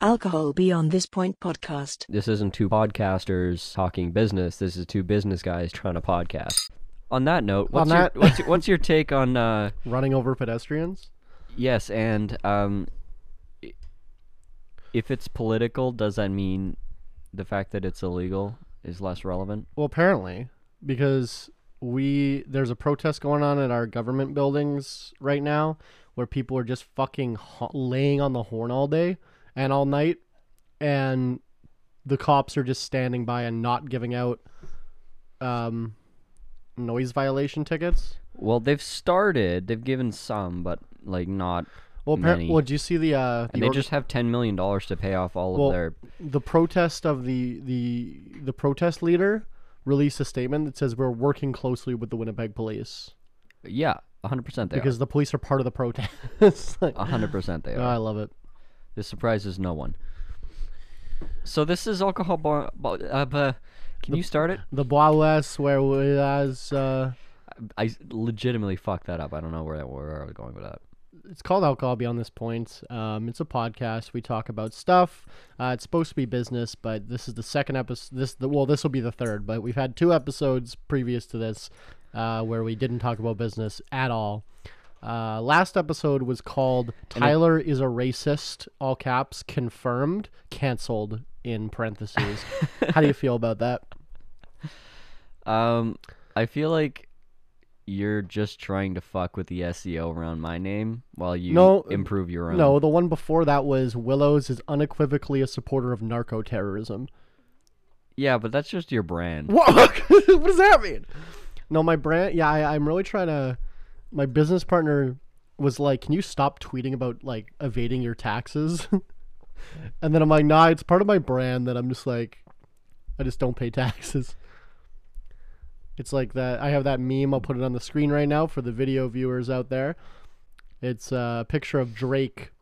Alcohol Beyond This Point podcast. This isn't two podcasters talking business. This is two business guys trying to podcast. On that note, what's, On your, what's, your, what's your take on uh, Running over pedestrians? yes and um, i- if it's political, does that mean the fact that it's illegal is less relevant? Well, apparently, because we there's a protest going on at our government buildings right now where people are just fucking ho- laying on the horn all day and all night, and the cops are just standing by and not giving out um, noise violation tickets. Well, they've started. They've given some, but like not. Well, Many. well, do you see the uh, the And they org- just have ten million dollars to pay off all Well, of their. the protest of the the the protest leader released a statement that says we're working closely with the Winnipeg police Yeah, hundred percent. They because the police are part of the protest. Like, hundred percent they oh, are. I love it. This surprises no one. So this is alcohol bar. Uh, can you start it? The Bois where we as uh, I s- legitimately fucked that up. I don't know where where I was going with that. it's called Alcohol Beyond This Point. Um, it's a podcast. We talk about stuff. Uh, it's supposed to be business, but this is the second episode. This the well, this will be the third. But we've had two episodes previous to this uh, where we didn't talk about business at all. Uh, last episode was called "Tyler is a racist." All caps confirmed, canceled in parentheses. How do you feel about that? Um, I feel like you're just trying to fuck with the SEO around my name while you No, improve your own. No, the one before that was Willows is unequivocally a supporter of narco terrorism. Yeah, but that's just your brand. What? what does that mean? No, my brand. Yeah, I, I'm really trying to. My business partner was like, "Can you stop tweeting about like evading your taxes?" and then I'm like, "Nah, it's part of my brand that I'm just like, I just don't pay taxes." It's like that. I have that meme. I'll put it on the screen right now for the video viewers out there. It's a picture of Drake,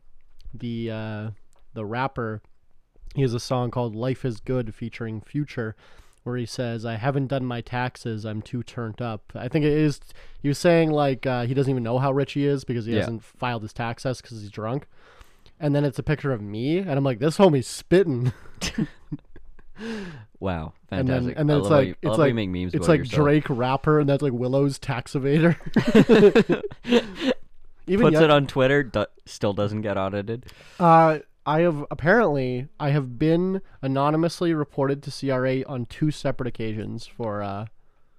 the uh, the rapper. He has a song called "Life Is Good" featuring Future where he says, "I haven't done my taxes. I'm too turned up." I think it is. He was saying like uh, he doesn't even know how rich he is because he Yeah. hasn't filed his taxes because he's drunk. And then it's a picture of me, and I'm like, "This homie's spitting." Wow, And then- fantastic. and then I it's love like- you, it's love how you like- make memes it's like yourself. Drake rapper, and that's like Willow's tax evader. Even Puts yet, it on Twitter, do- still doesn't get audited. Uh, I have apparently I have been anonymously reported to CRA on two separate occasions for uh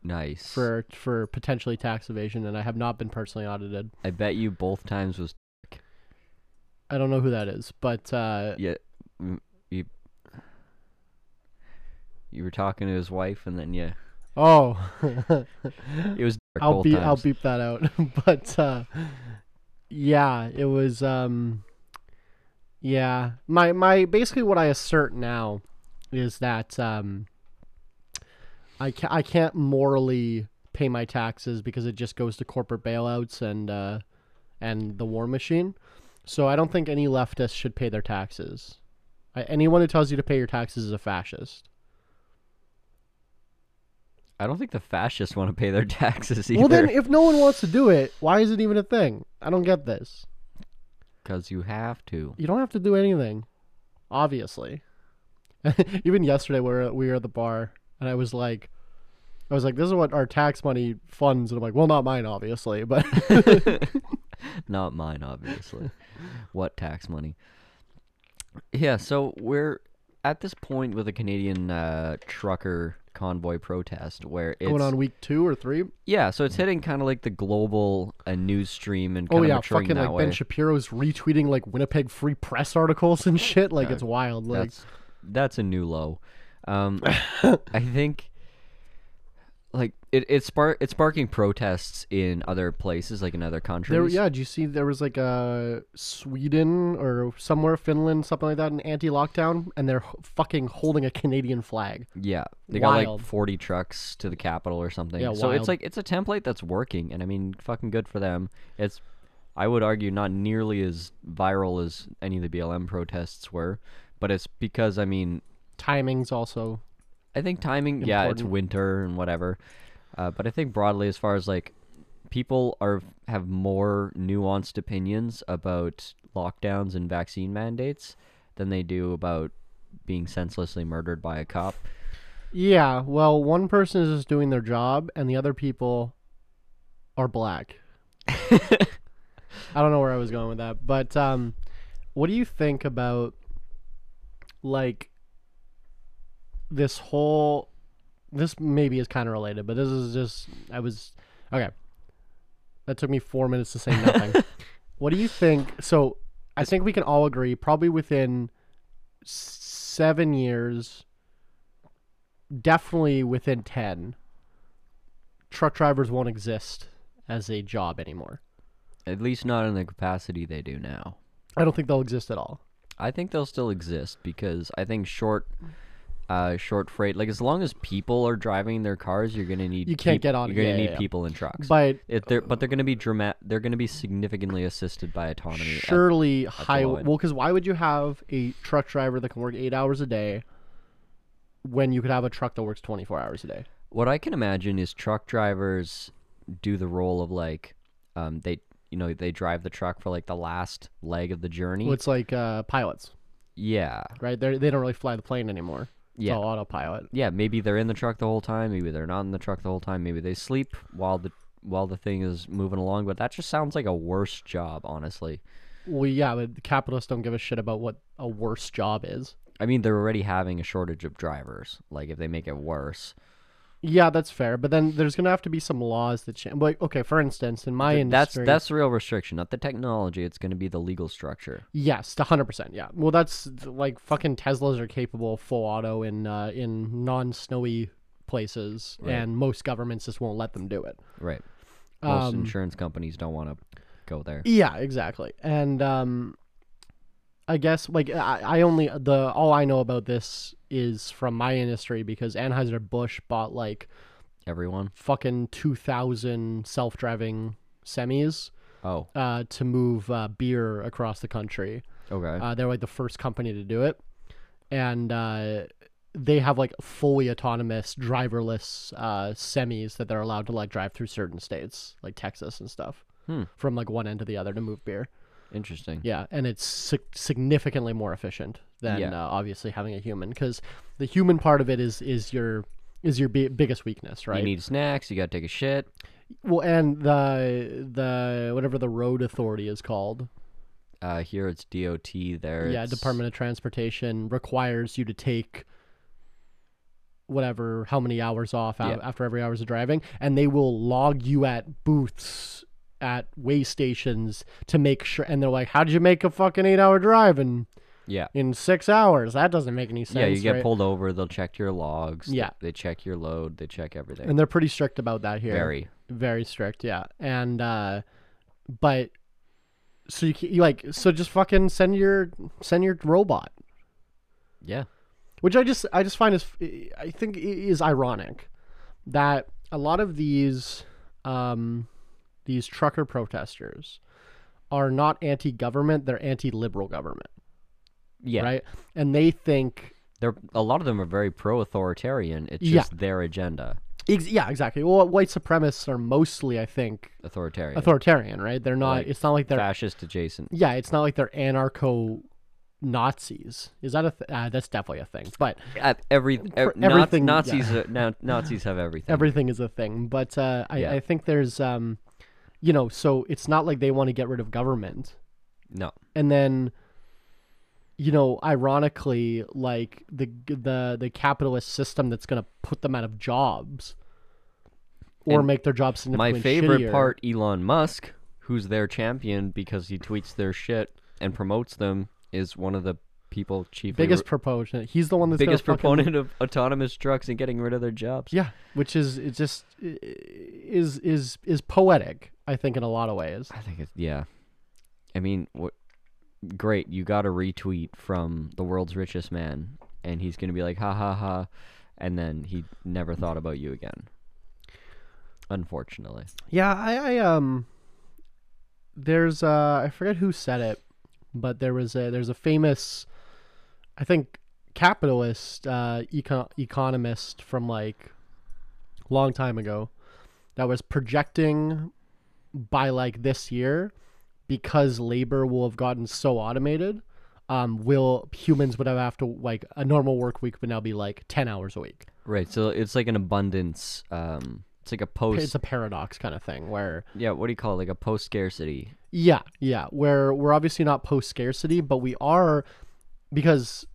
Nice. for for potentially tax evasion, and I have not been personally audited. I bet you both times was I don't know who that is, but uh, yeah. You you were talking to his wife, and then yeah, oh, it was. I'll beep I'll beep that out. but uh, yeah, it was um, yeah. My my basically what I assert now is that um, I ca- I can't morally pay my taxes because it just goes to corporate bailouts and uh, and the war machine. So I don't think any leftist should pay their taxes. I, anyone who tells you to pay your taxes is a fascist. I don't think the fascists want to pay their taxes either. Well, then, if no one wants to do it, why is it even a thing? I don't get this. Because you have to. You don't have to do anything, obviously. even yesterday, we were, we were at the bar, and I was like, I was like, this is what our tax money funds, and I'm like, well, not mine, obviously, but Not mine, obviously. what tax money? Yeah, so we're at this point with a Canadian uh, trucker convoy protest where it's going on week two or three. yeah, so it's hitting kind of like the global uh, news stream and kind Oh of yeah, maturing fucking that like way. Ben Shapiro's retweeting like Winnipeg Free Press articles and shit. Like Yeah, it's wild. Like that's that's a new low. Um, I think like it it's spark it's sparking protests in other places, like in other countries. There, yeah. do you see there was like a Sweden or somewhere Finland, something like that, an anti-lockdown, and they're fucking holding a Canadian flag. Yeah, they got like 40 trucks to the capital or something. Yeah, so wild. it's like it's a template that's working, and I mean, fucking good for them. It's, I would argue, not nearly as viral as any of the BLM protests were, but it's because I mean, Timing's also I think timing. Yeah, it's winter and whatever, uh, but I think broadly, as far as like people are have more nuanced opinions about lockdowns and vaccine mandates than they do about being senselessly murdered by a cop. Yeah, well, one person is just doing their job, and the other people are black. I don't know where I was going with that, but um, what do you think about like this whole? This maybe is kind of related, but this is just I was okay. That took me four minutes to say nothing. what do you think? So I think we can all agree, probably within seven years, definitely within 10, truck drivers won't exist as a job anymore. At least not in the capacity they do now. I don't think they'll exist at all. I think they'll still exist because I think short uh, short freight. Like as long as people are driving their cars you're going to need You can't peop- get on- you're going to yeah, need yeah, people in trucks. But If they're but they're going to be dramat they're going to be significantly assisted by autonomy. at- surely high low well because why would you have a truck driver that can work eight hours a day when you could have a truck that works 24 hours a day? What I can imagine is truck drivers do the role of like um, they you know they drive the truck for like the last leg of the journey. well, it's like uh, pilots. Yeah, right? They they don't really fly the plane anymore it's Yeah. all autopilot yeah. Maybe they're in the truck the whole time. Maybe they're not in the truck the whole time. Maybe they sleep while the while the thing is moving along. But that just sounds like a worse job, honestly. well yeah but the capitalists don't give a shit about what a worse job is I mean, they're already having a shortage of drivers. Like if they make it worse, yeah that's fair but then there's gonna have to be some laws that change like okay for instance in my Th- that's industry that's the real restriction, not the technology. It's going to be the legal structure. Yes, to hundred percent. Yeah. Well, that's like fucking Teslas are capable of full auto in uh, in non-snowy places, Right. and most governments just won't let them do it. Right. Most Um, insurance companies don't want to go there. Yeah, exactly. And um, I guess like I, I only the all I know about this is from my industry because Anheuser Busch bought like Everyone. fucking two thousand self-driving semis Oh, uh, to move uh, beer across the country. okay. Uh, they're like the first company to do it, and uh, they have like fully autonomous, driverless uh, semis that they're allowed to like drive through certain states, like Texas and stuff, Hmm. from like one end to the other to move beer. Interesting. Yeah, and it's sig- significantly more efficient than Yeah. uh, obviously having a human, because the human part of it is is your is your bi- biggest weakness, right? You need snacks. You got to take a shit. well, and the the whatever the road authority is called, Uh, here it's DOT. There. yeah, it's- Department of Transportation requires you to take whatever how many hours off Yeah. after every hours of driving, and they will log you at booths at way stations to make sure. And they're like, "How did you make a fucking eight hour drive and Yeah. in six hours? That doesn't make any sense." Yeah, you get right? pulled over. They'll check your logs. Yeah. They, check your load. They check everything. and they're pretty strict about that here. Very. very strict yeah and uh but so you, you like so just fucking send your send your robot Yeah. which i just i just find is i think is ironic that a lot of these um these trucker protesters are not anti-government they're anti-liberal government Yeah. right and they think They're a lot of them are very pro-authoritarian. It's Yeah. just their agenda. ex- yeah exactly well white supremacists are mostly i think Authoritarian. authoritarian right they're not Like it's not like they're Fascist adjacent. Yeah, it's not like they're anarcho Nazis. Is that a th- uh, that's definitely a thing. But Uh, every er, everything- Nazis. uh, na- Nazis have everything. everything is a thing. But uh, I, Yeah. I think there's um, you know, so it's not like they want to get rid of government, no. and then, you know, ironically, like the the the capitalist system that's gonna put them out of jobs. Or And make their jobs My favorite shittier. part, Elon Musk, who's their champion because he tweets their shit and promotes them, is one of the people chiefly biggest proponent. He's the one that's biggest gonna fucking- proponent of autonomous trucks and getting rid of their jobs. Yeah, which is it just is is is poetic. I think in a lot of ways. I think it's yeah. I mean, what? Great, you got a retweet from the world's richest man, and he's gonna be like, ha ha ha, and then he never thought about you again. Unfortunately, Yeah, I, I um, there's uh, I forget who said it, but there was a there's a famous, I think, capitalist uh, econ- economist from like, long time ago, that was projecting by like this year, because labor will have gotten so automated, um, will humans would have to like a normal work week would now be like ten hours a week. Right. So it's like an abundance. Um, it's like a post. It's a paradox kind of thing where yeah. What do you call it? Like a post scarcity. Yeah, yeah. Where we're obviously not post scarcity, but we are because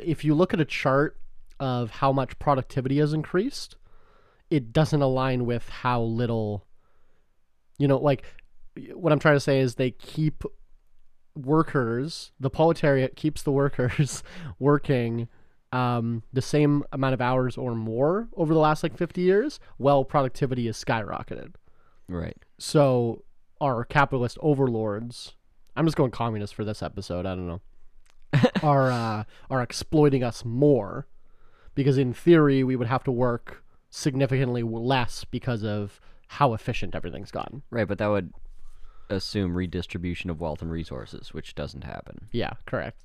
if you look at a chart of how much productivity has increased, it doesn't align with how little you know, like what I'm trying to say is they keep workers, the proletariat keeps the workers working um, the same amount of hours or more over the last like 50 years, while productivity is skyrocketed. Right. So our capitalist overlords, I'm just going communist for this episode. I don't know, are uh, are exploiting us more because in theory we would have to work significantly less because of how efficient everything's gotten. Right, but that would assume redistribution of wealth and resources, which doesn't happen. Yeah, correct.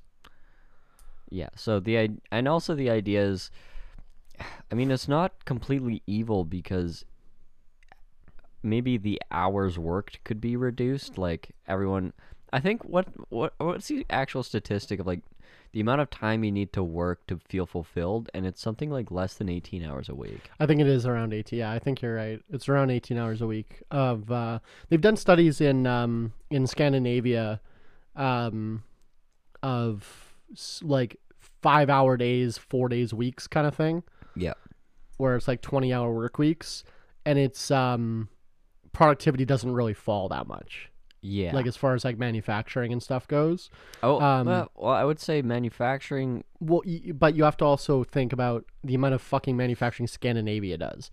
Yeah. So the and also the idea is, I mean, it's not completely evil because maybe the hours worked could be reduced. Like everyone, I think what what what's the actual statistic of like the amount of time you need to work to feel fulfilled, and it's something like less than eighteen hours a week. I think it is around 18. Yeah, I think you're right. It's around 18 hours a week. Of uh, they've done studies in um, in Scandinavia, um, of like five hour days, four days weeks kind of thing, Yeah. where it's like 20 hour work weeks, and it's um, productivity doesn't really fall that much. Yeah. Like as far as like manufacturing and stuff goes. oh, um, well, well, I would say manufacturing. Well, y- but you have to also think about the amount of fucking manufacturing Scandinavia does.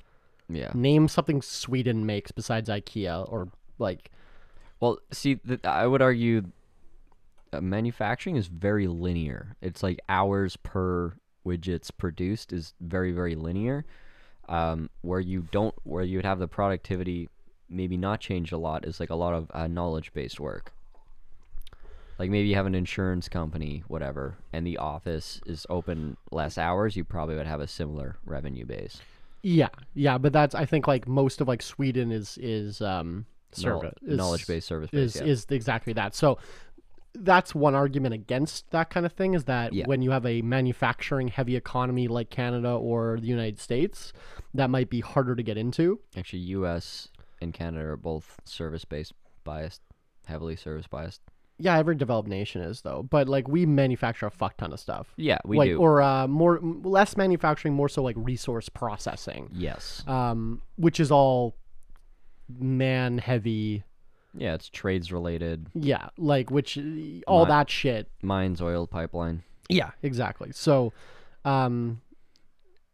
Yeah. Name something Sweden makes besides IKEA or like Well, see, th- I would argue uh, manufacturing is very linear. It's like hours per widgets produced is very very linear. Um, where you don't, where you would have the productivity maybe not change a lot is like a lot of uh, knowledge based work. Like maybe you have an insurance company, whatever, and the office is open less hours. You probably would have a similar revenue base. yeah, yeah, but that's I think like most of like Sweden is is um service knowledge based service is Yeah. is exactly that. So that's one argument against that kind of thing is that Yeah. when you have a manufacturing heavy economy like Canada or the United States, that might be harder to get into. Actually, U.S. and Canada are both service based biased, heavily service biased. Yeah, every developed nation is though, but like we manufacture a fuck ton of stuff. Yeah, we like do. or uh, more less manufacturing, more so like resource processing, yes. um, which is all man heavy. Yeah, it's trades related. Yeah, like which all Mi- that shit. Mines, oil pipeline. Yeah, exactly. So, um,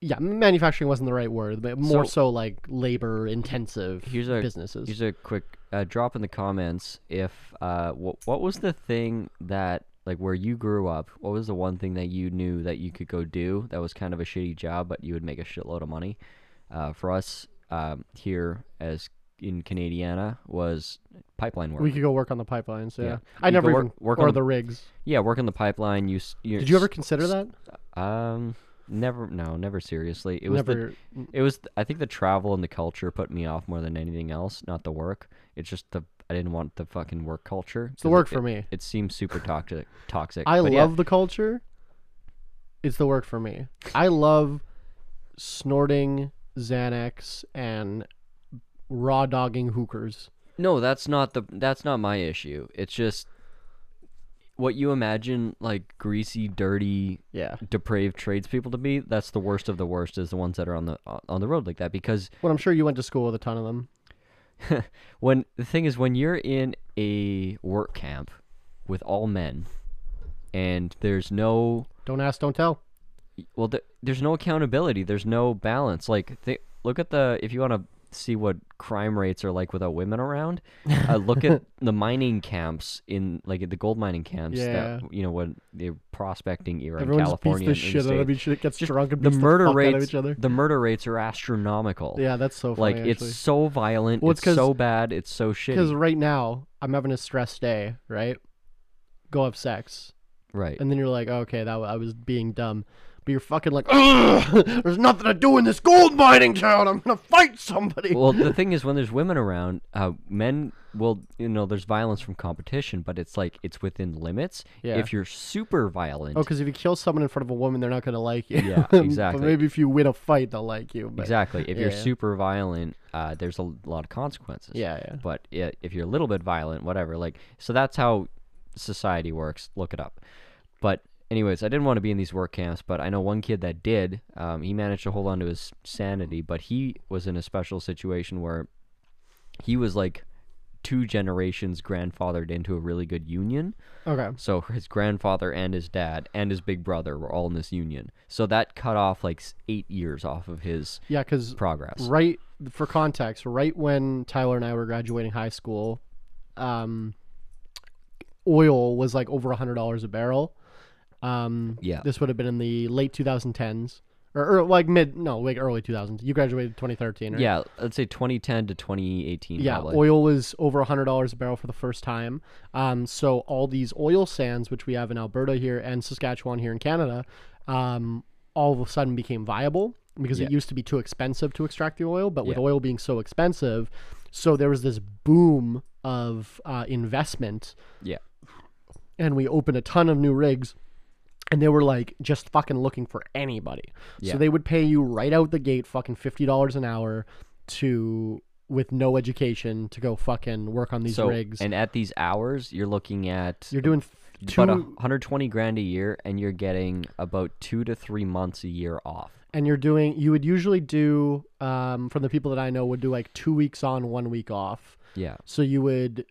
yeah, manufacturing wasn't the right word, but more So- so, like labor intensive Here's a businesses. Here's a quick uh, drop in the comments. If uh, wh- what was the thing that like where you grew up? What was the one thing that you knew that you could go do that was kind of a shitty job, but you would make a shitload of money? Uh, for us um, here as in Canadiana was pipeline work. we could go work on the pipelines. Yeah, Yeah. I You never work- even work or on- the rigs. yeah, work on the pipeline. You, Did you ever consider that? Um, never. No, never seriously. It was the. Mm. It was. I think the travel and the culture put me off more than anything else. Not the work. It's just the. I didn't want the fucking work culture. It's the work it, for me. It seems super toxic. Toxic. I love yeah, the culture. It's the work for me. I love snorting Xanax and raw dogging hookers. no, that's not the. That's not my issue. It's just what you imagine like greasy, dirty, Yeah. depraved tradespeople to be. That's the worst of the worst. Is the ones that are on the uh, on the road like that because Well, I'm sure you went to school with a ton of them. when the thing is when you're in a work camp with all men and there's no Don't ask, don't tell. well th- there's no accountability there's no balance like th- look at the if you want to see what crime rates are like without women around uh, look at the mining camps in like the gold mining camps Yeah. that you know when the prospecting era Everyone in just beats California the shit out of each other, gets Just drunk and the beats the, murder fuck rates out of each other. the murder rates are astronomical Yeah, that's so funny. like it's so violent Well, it's, it's so bad it's so shitty Because right now I'm having a stress day, right? Go have sex, right and then you're like, okay, that I was being dumb. But you're fucking like, there's nothing to do in this gold mining town. I'm gonna fight somebody. well, the thing is, when there's women around, uh, men will, you know, there's violence from competition, but it's like it's within limits. Yeah. If you're super violent, Oh, because if you kill someone in front of a woman, they're not gonna like you. Yeah, exactly. but maybe if you win a fight, they'll like you. But exactly. If you're yeah. super violent, uh, there's a lot of consequences. Yeah, yeah. But yeah, if you're a little bit violent, whatever, like, so that's how society works. Look it up. But anyways, I didn't want to be in these work camps, but I know one kid that did. Um, he managed to hold on to his sanity, but he was in a special situation where he was like two generations grandfathered into a really good union. Okay. So his grandfather and his dad and his big brother were all in this union. So that cut off like eight years off of his Yeah, because progress. right for context, right when Tyler and I were graduating high school, um, oil was like over a hundred dollars a barrel. Um, Yeah. this would have been in the late 2010s or, or like mid no like early 2000s. You graduated 2013, right? Yeah, let's say 2010 to 2018. Yeah, probably. oil was over a hundred dollars a barrel for the first time. Um, so all these oil sands, which we have in Alberta here and Saskatchewan here in Canada, um, all of a sudden became viable because Yeah. it used to be too expensive to extract the oil. But with Yeah. oil being so expensive, so there was this boom of uh, investment, Yeah. and we opened a ton of new rigs. And they were like just fucking looking for anybody. Yeah. So they would pay you right out the gate fucking fifty dollars an hour to with no education to go fucking work on these so, rigs. and at these hours, you're looking at You're doing two, about 120 grand a year, and you're getting about two to three months a year off. and you're doing. You would usually do, um, from the people that I know, would do like two weeks on, one week off. Yeah, So you would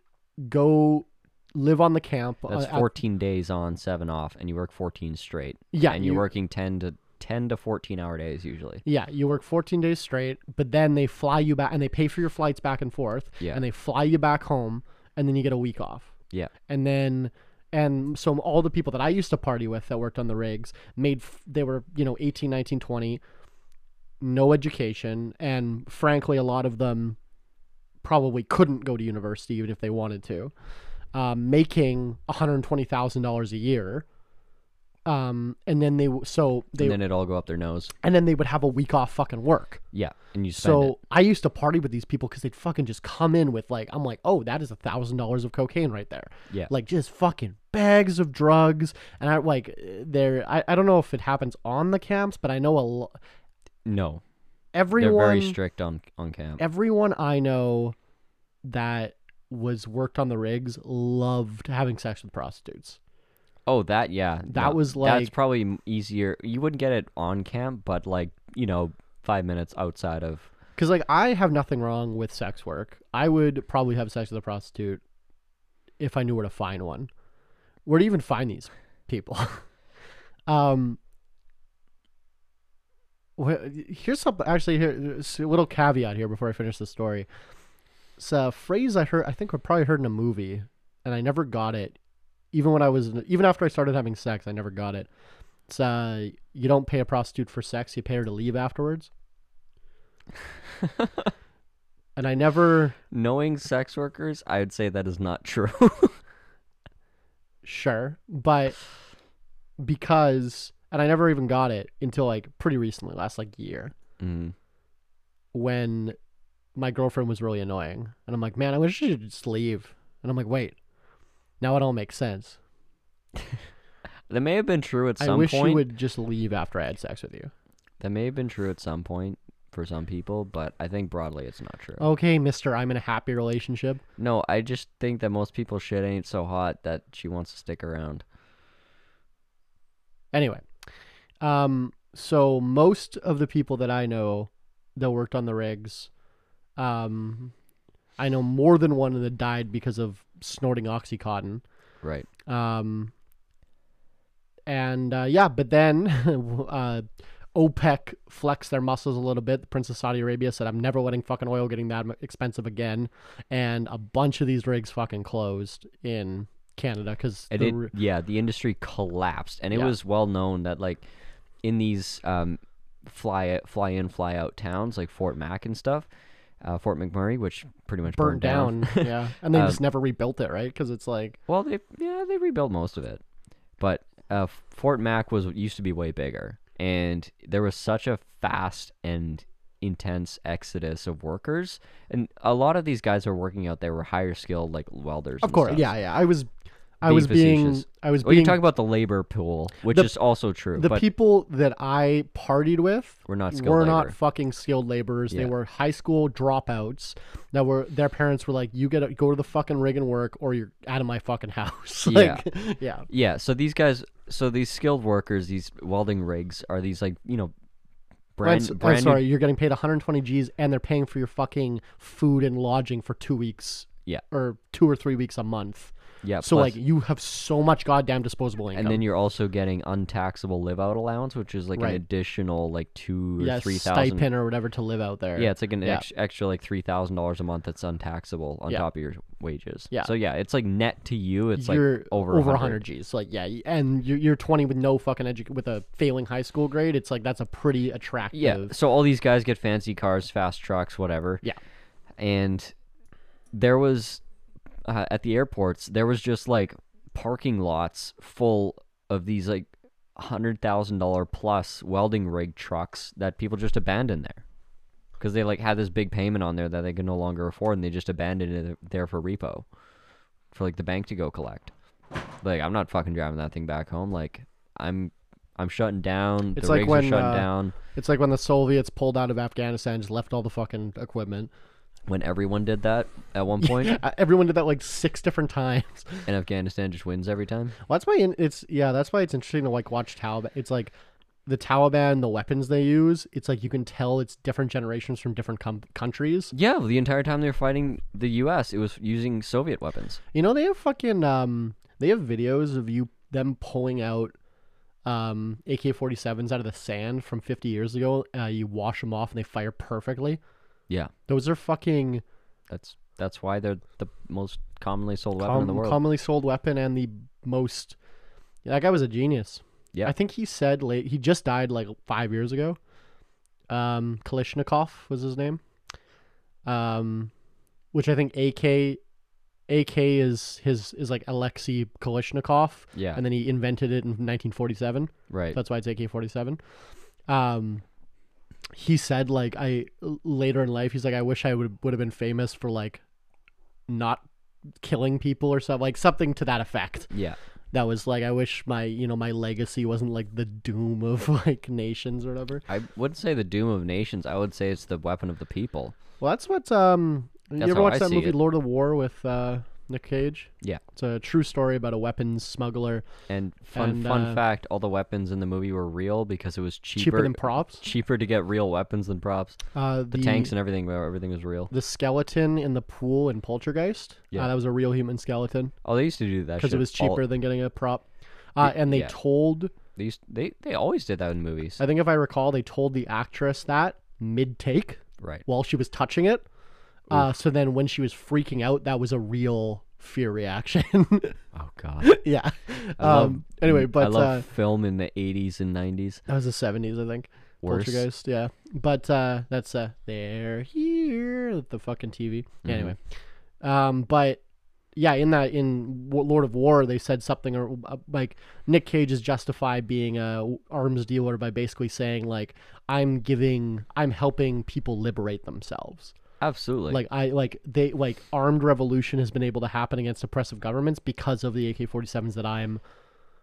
go live on the camp. that's uh, at- 14 days on, seven off, and you work 14 straight. yeah, and you're you- working 10 to 10 to 14 hour days usually. Yeah, you work 14 days straight, but then they fly you back and they pay for your flights back and forth. Yeah. And they fly you back home, and then you get a week off. Yeah, and then and so all the people that i used to party with that worked on the rigs made f- they were you know 18 19 20 no education and frankly a lot of them probably couldn't go to university even if they wanted to um, making $120000 a year um, and then they w- so they and then it all go up their nose. and then they would have a week off fucking work Yeah, and you spend so it. I used to party with these people because they'd fucking just come in with like I'm like, oh, that is a thousand dollars of cocaine right there. Yeah. Like just fucking bags of drugs, and I like there. I, I don't know if it happens on the camps, but I know a lo- No, everyone they're very strict on on camp. everyone I know that was worked on the rigs loved having sex with prostitutes. Oh, that yeah. That was like that's probably easier. You wouldn't get it on camp, but like you know, five minutes outside of. Because like I have nothing wrong with sex work. I would probably have sex with a prostitute if I knew where to find one. Where to even find these people? um. wh- Here's something. Actually, here s- a little caveat here before I finish the story. It's a phrase I heard. I think I probably heard in a movie, and I never got it. Even when I was, even after I started having sex, I never got it. It's uh, you don't pay a prostitute for sex; you pay her to leave afterwards. and I never Knowing sex workers, I would say that is not true. sure, but because and I never even got it until like pretty recently, last like year, mm. when my girlfriend was really annoying, and I'm like, man, I wish she would just leave. And I'm like, wait, now it all makes sense. That may have been true at some point. I wish point. you would just leave after I had sex with you. That may have been true at some point for some people, but I think broadly it's not true. Okay, Mister, I'm in a happy relationship. No, I just think that most people shit ain't so hot that she wants to stick around. Anyway, um, so most of the people that I know that worked on the rigs, um, I know more than one that died because of snorting oxycontin. Right. Um, and uh, yeah, but then uh, OPEC flexed their muscles a little bit. The Prince of Saudi Arabia said, "I'm never letting fucking oil getting that expensive again," and a bunch of these rigs fucking closed in Canada because it, yeah, the industry collapsed, and it Yeah. was well known that like in these um, fly fly in fly out towns like Fort Mac and stuff, uh, Fort McMurray, which pretty much burned burned, down. yeah, and they Um, just never rebuilt it, right? Because it's like Well, they yeah they rebuilt most of it, but uh, Fort Mac was used to be way bigger, and there was such a fast and intense exodus of workers, and a lot of these guys who were working out there were higher skilled, like welders. Of course, stuff. yeah, yeah. I was, I was being. I was Well, being talking about the labor pool, which The- is also true, the people that I partied with we're not skilled were labor. not fucking skilled laborers. They were high school dropouts that were their parents were like, "You get go to the fucking rig and work, or you're out of my fucking house." like, yeah, Yeah, so these guys, so these skilled workers, these welding rigs, are these like you know, brand, I'm, brand new- sorry, you're getting paid 120 G's, and they're paying for your fucking food and lodging for two weeks. Yeah. or two or three weeks a month. Yeah. So plus- like, you have so much goddamn disposable income. and then you're also getting untaxable live out allowance, which is like an additional like two or yeah, three thousand. stipend or whatever to live out there. Yeah, it's like an Yeah. ex- extra like three thousand dollars a month that's untaxable on Yeah. top of your wages. Yeah. So yeah, it's like net to you, it's you're like over over 100. 100 G's. Like yeah, y- and you're, you're 20 with no fucking edu- with a failing high school grade. It's like that's a pretty attractive. Yeah. So all these guys get fancy cars, fast trucks, whatever. Yeah. And there was uh, at the airports, there was just like parking lots full of these like hundred thousand dollar plus welding rig trucks that people just abandoned there because they like had this big payment on there that they could no longer afford, and they just abandoned it there for repo for like the bank to go collect. Like I'm not fucking driving that thing back home. Like I'm. I'm shutting down. It's the like rigs when, are shutting uh, down. It's like when the Soviets pulled out of Afghanistan, just left all the fucking equipment. When everyone did that at one point, Uh, Everyone did that like six different times. and Afghanistan just wins every time. Well, that's why in- it's yeah. That's why it's interesting to like watch Taliban. It's like the Taliban, the weapons they use. It's like you can tell it's different generations from different com- countries. Yeah, the entire time they were fighting the U.S., it was using Soviet weapons. You know they have fucking um they have videos of you them pulling out um AK-47s out of the sand from 50 years ago. Uh, you wash them off and they fire perfectly. Yeah, Those are fucking that's that's why they're the most commonly sold weapon in the world. commonly sold weapon and the most. Yeah, that guy was a genius. Yeah. I think he said late. He just died like five years ago. Um, Kalashnikov was his name. Um, which I think AK, AK is his is like Alexei Kalashnikov, yeah, and then he invented it in 1947. right. That's why it's AK-47. Um, he said like I later in life he's like I wish I would would have been famous for like not killing people or something like something to that effect. yeah, That was like I wish my you know my legacy wasn't like the doom of like nations or whatever. I wouldn't say the doom of nations. I would say it's the weapon of the people. Well, that's what um. That's you ever watch I that movie it. Lord of War with uh, Nick Cage? Yeah. It's a true story about a weapons smuggler And fun And, fun uh, fact: all the weapons in the movie were real because it was cheaper, cheaper than props. cheaper to get real weapons than props. Uh, The, tanks and everything, everything was real. the skeleton in the pool in Poltergeist. Yeah. uh, that was a real human skeleton Oh, they used to do that because it was all- cheaper than getting a prop. Uh, and they yeah. told, They used they they always did that in movies. I think if I recall, they told the actress that mid take right. while she was touching it. Uh, so then when she was freaking out, that was a real fear reaction. Oh God. yeah. I love- Um, anyway, but I love uh, film in the 80s and 90s. that was the 70s, I think. Worse. Poltergeist, yeah. But uh, that's uh, they're here, the fucking TV. Mm-hmm. Anyway, um, but yeah, in that in Wa- Lord of War, they said something or uh, like Nick Cage is justified being a arms dealer by basically saying like I'm giving, I'm helping people liberate themselves. Absolutely. Like I like they like armed revolution has been able to happen against oppressive governments because of the AK-47s that I'm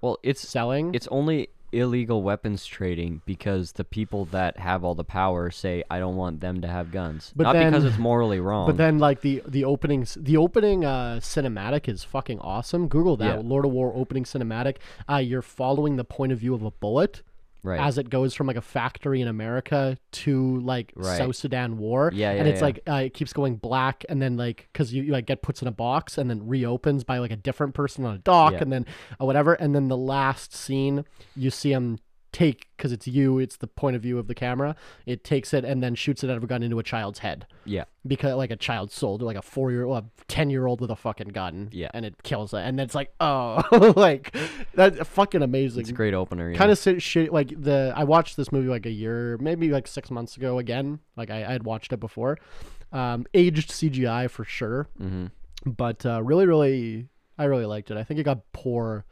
well, it's selling. it's only illegal weapons trading because the people that have all the power say I don't want them to have guns. But Not because it's morally wrong. But then, like the the opening the opening uh, cinematic is fucking awesome. Google that Yeah. Lord of War opening cinematic. Uh, you're following the point of view of a bullet right. as it goes from like a factory in America to like Right. South Sudan war. Yeah, and it's yeah. like uh, it keeps going black, and then like because you, you like get puts in a box and then reopens by like a different person on a dock, Yeah. and then uh, whatever, and then the last scene you see him take because it's you, it's the point of view of the camera. It takes it and then shoots it out of a gun into a child's head yeah. because like a child's soul, like a four year old, ten year old with a fucking gun, Yeah. and it kills it, and it's like, oh, like that's fucking amazing. It's a great opener. Kind of shit. Like the I watched this movie like a year, maybe like six months ago again. Like I I had watched it before. Um, aged CGI for sure, hmm but uh, really, really, I really liked it. I think it got poor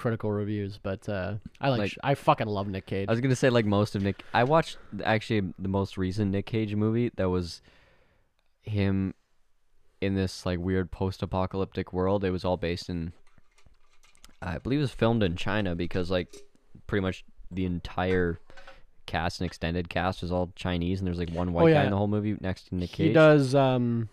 critical reviews, but uh, I like, Like- I fucking love Nick Cage. I was gonna say like most of Nick. I watched actually the most recent Nick Cage movie that was him in this like weird post-apocalyptic world. It was all based in, I believe, it was filmed in China because like pretty much the entire cast and extended cast was all Chinese, and there's like one white guy yeah. in the whole movie next to Nick he Cage. does um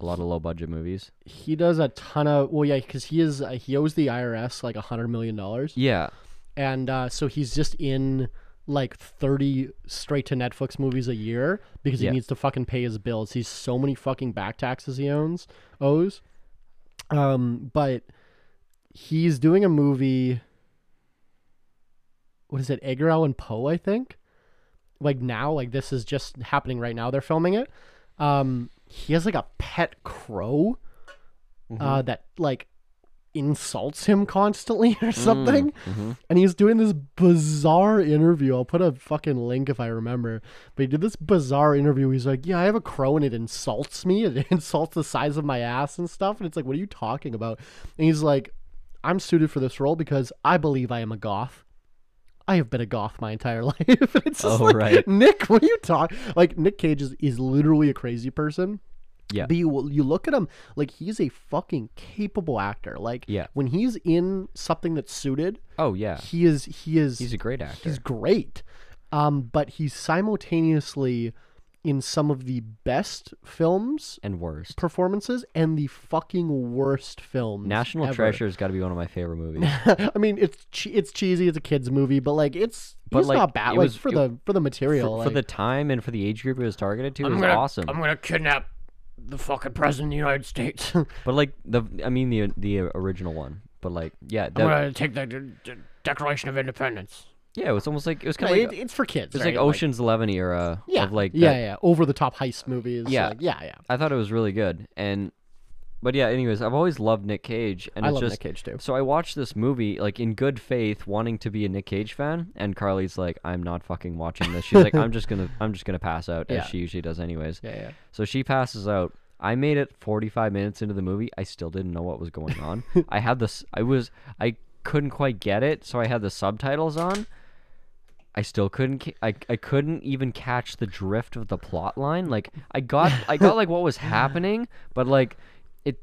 a lot of low-budget movies. he does a ton of well yeah because he is uh, he owes the IRS like a hundred million dollars Yeah, and uh, so he's just in like 30 straight to Netflix movies a year because he Yeah. needs to fucking pay his bills. He's so many fucking back taxes he owns owes. Um, but he's doing a movie. What is it, Edgar Allan Poe? I think. Like now, like this is just happening right now. They're filming it. Um, he has like a pet crow, uh, that like insults him constantly or something Mhm. and he's doing this bizarre interview. I'll put a fucking link if I remember. But he did this bizarre interview. He's like, "Yeah, I have a crow and it insults me. It insults the size of my ass and stuff." And it's like, "What are you talking about?" And he's like, "I'm suited for this role because I believe I am a goth. I have been a goth my entire life." it's just Oh, like, right. Nick, what are you talking? Like Nick Cage is, is literally a crazy person. Yeah. But you you look at him like he's a fucking capable actor. Like Yeah. when he's in something that's suited, Oh yeah, he is he is he's a great actor. he's great um but he's simultaneously in some of the best films and worst. performances and the fucking worst films National ever. Treasure's got to be one of my favorite movies. i mean it's che- it's cheesy it's a kids movie but like it's But, he's like, not bad it like was- for it- the for the material for, for the time and for the age group it was targeted to, it I'm was gonna, awesome. I'm gonna kidnap the fucking president of the United States. But like the, I mean the the original one. But like, yeah, I'm gonna take the, the- the Declaration of Independence. Yeah, it was almost like it was kind of it, like it's for kids. it was right? like Ocean's Eleven era yeah, of like yeah, that- yeah, over the top heist movies. Yeah. like, yeah, yeah. I thought it was really good, and but yeah, anyways, I've always loved Nick Cage, and I it's love just Nick Cage too. so I watched this movie like in good faith, wanting to be a Nick Cage fan, and Carly's like, "I'm not fucking watching this." She's like, "I'm just gonna, I'm just gonna pass out," Yeah. as she usually does, anyways. Yeah, yeah. So she passes out. I made it 45 minutes into the movie. I still didn't know what was going on. I had this. I was. I couldn't quite get it, so I had the subtitles on. I still couldn't. ca- I I couldn't even catch the drift of the plot line. Like I got. I got like what was happening, but like it.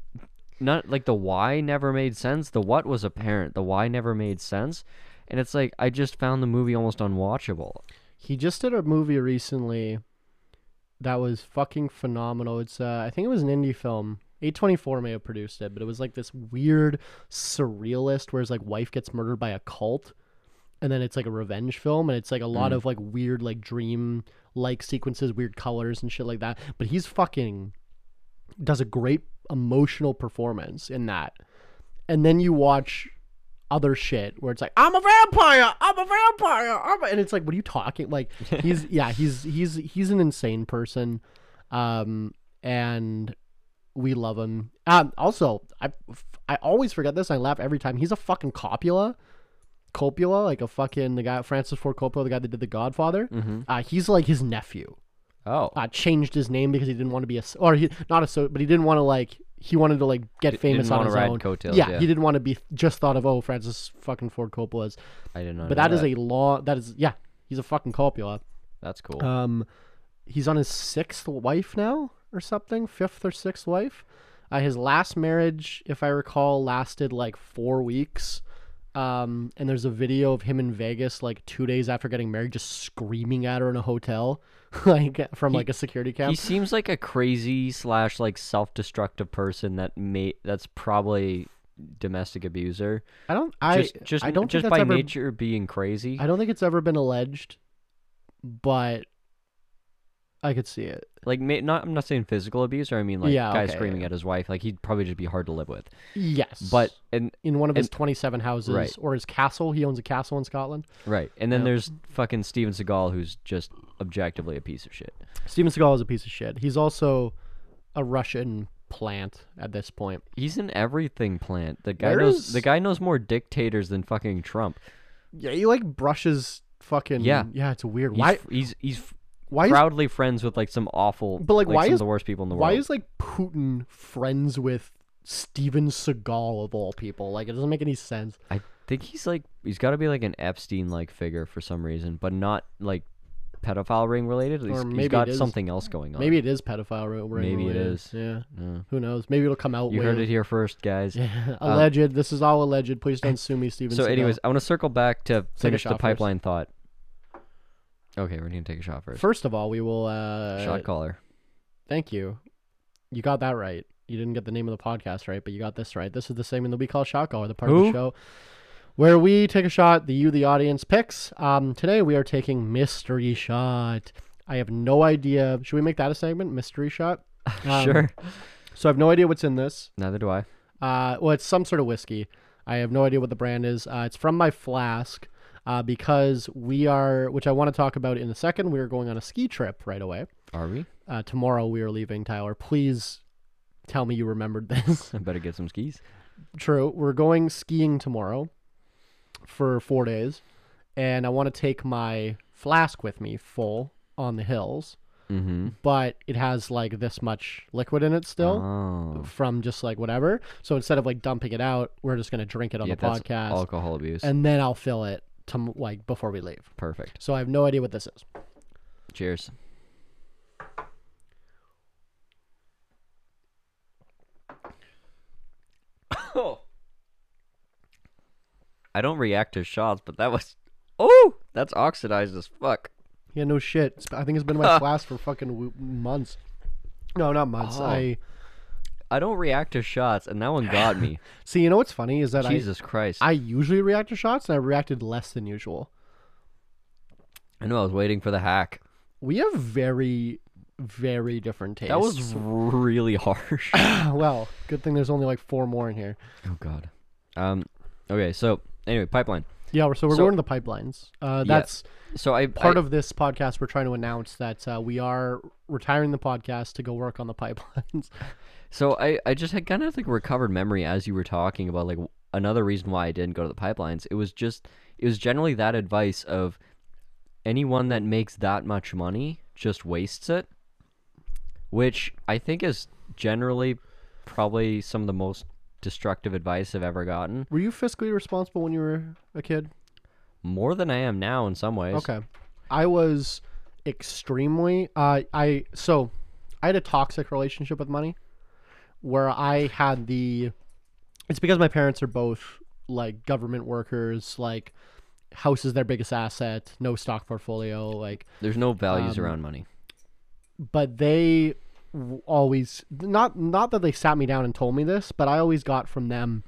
Not like the why never made sense. The what was apparent. The why never made sense, and it's like I just found the movie almost unwatchable. He just did a movie recently that was fucking phenomenal. It's uh I think it was an indie film. A24 may have produced it, but it was like this weird surrealist where his like wife gets murdered by a cult and then it's like a revenge film and it's like a lot Mm. of like weird like dream like sequences, weird colors and shit like that. But he's fucking does a great emotional performance in that. And then you watch other shit where it's like I'm a vampire, I'm a vampire, I'm a... and it's like what are you talking like he's yeah he's he's he's an insane person, um and we love him. Um also I I always forget this I laugh every time he's a fucking Coppola, Coppola like a fucking the guy Francis Ford Coppola the guy that did The Godfather. Mm-hmm. Uh, he's like his nephew. Oh, Uh, changed his name because he didn't want to be a or he not a so but he didn't want to like he wanted to like get D- famous on his own. coattails, yeah, yeah. he didn't want to be just thought of oh Francis fucking Ford Coppola Coppola's I didn't know. but that is a law. That is yeah. He's a fucking Coppola. That's cool. Um, he's on his sixth wife now or something, fifth or sixth wife. Uh, his last marriage, if I recall, lasted like four weeks. Um, and there's a video of him in Vegas like two days after getting married, just screaming at her in a hotel, like from He- like a security cam. He seems like a crazy slash like self-destructive person that may that's probably domestic abuser. I don't. I just just I don't just by ever, nature being crazy. I don't think it's ever been alleged, but I could see it. Like not I'm not saying physical abuse or I mean like Yeah, guy okay, screaming yeah. at his wife. Like he'd probably just be hard to live with. Yes, But and in one of his 27 houses Right. or his castle. He owns a castle in Scotland. right. And then there's fucking Steven Seagal who's just objectively a piece of shit. Steven Seagal is a piece of shit. He's also a Russian plant at this point. He's an everything plant. The guy There knows is- the guy knows more dictators than fucking Trump. Yeah, he like brushes fucking. Yeah. yeah, it's weird. He's Why? he's he's Why is proudly friends with like some awful But, like, why some is- of the worst people in the why world. Why is like Putin friends with Steven Seagal of all people. Like it doesn't make any sense. I think he's like he's got to be like an Epstein like figure for some reason, but not like pedophile ring related. He's, Or he's maybe got it is. something else going on. Maybe it is pedophile. ring Maybe it related. is. Yeah. Who knows? Maybe it'll come out. You way- heard it here first, guys. Yeah. Um, alleged. this is all alleged. Please don't sue me, Steven. So, Seagal. anyways, I want to circle back to finish the first. pipeline thought. Okay, we're gonna take a shot first. first of all, we will. uh shot caller. Thank you. You got that right. You didn't get the name of the podcast right, but you got this right. This is the segment that we call Shot Caller, the part of the show where we take a shot, the you, the audience, picks. Um, today we are taking Mystery Shot. I have no idea. Should we make that a segment? Mystery Shot? Um, sure. So I have no idea what's in this. Neither do I. Uh, well, it's some sort of whiskey. I have no idea what the brand is. Uh, it's from my flask uh, because we are, which I want to talk about in a second. We are going on a ski trip right away. Are we? Uh, tomorrow we are leaving, Tyler. Please tell me you remembered this. I better get some skis. True. We're going skiing tomorrow for four days, and I want to take my flask with me full on the hills, Mm-hmm. but it has like this much liquid in it still. Oh. From just like whatever. So instead of like dumping it out, we're just going to drink it on yeah, the podcast. alcohol abuse. and then I'll fill it to like before we leave. Perfect. So I have no idea what this is. Cheers. Oh. I don't react to shots, but that was oh, that's oxidized as fuck. Yeah, no shit. I think it's been in my flask for fucking months. No, not months. Oh. I I don't react to shots, and that one got me. see. You know what's funny is that Jesus Christ! I I, I usually react to shots, and I reacted less than usual. I know I was waiting for the hack. We have very, very different tastes. That was really harsh. well. Good thing there's only like four more in here. oh God. Um. Okay. So anyway, pipeline. Yeah, so we're So- going to the pipelines. Uh, Yeah. that's So I part I, of this podcast. We're trying to announce that uh, we are retiring the podcast to go work on the pipelines. So I, I just had kind of like recovered memory as you were talking about like another reason why I didn't go to the pipelines. It was just it was generally that advice of anyone that makes that much money just wastes it, which I think is generally probably some of the most destructive advice I've ever gotten. were you fiscally responsible when you were a kid? More than I am now in some ways. Okay. I was extremely uh I so I had a toxic relationship with money where I had the it's because my parents are both like government workers, like house is their biggest asset, no stock portfolio, like There's no values Um, around money. but they always not not that they sat me down and told me this, but I always got from them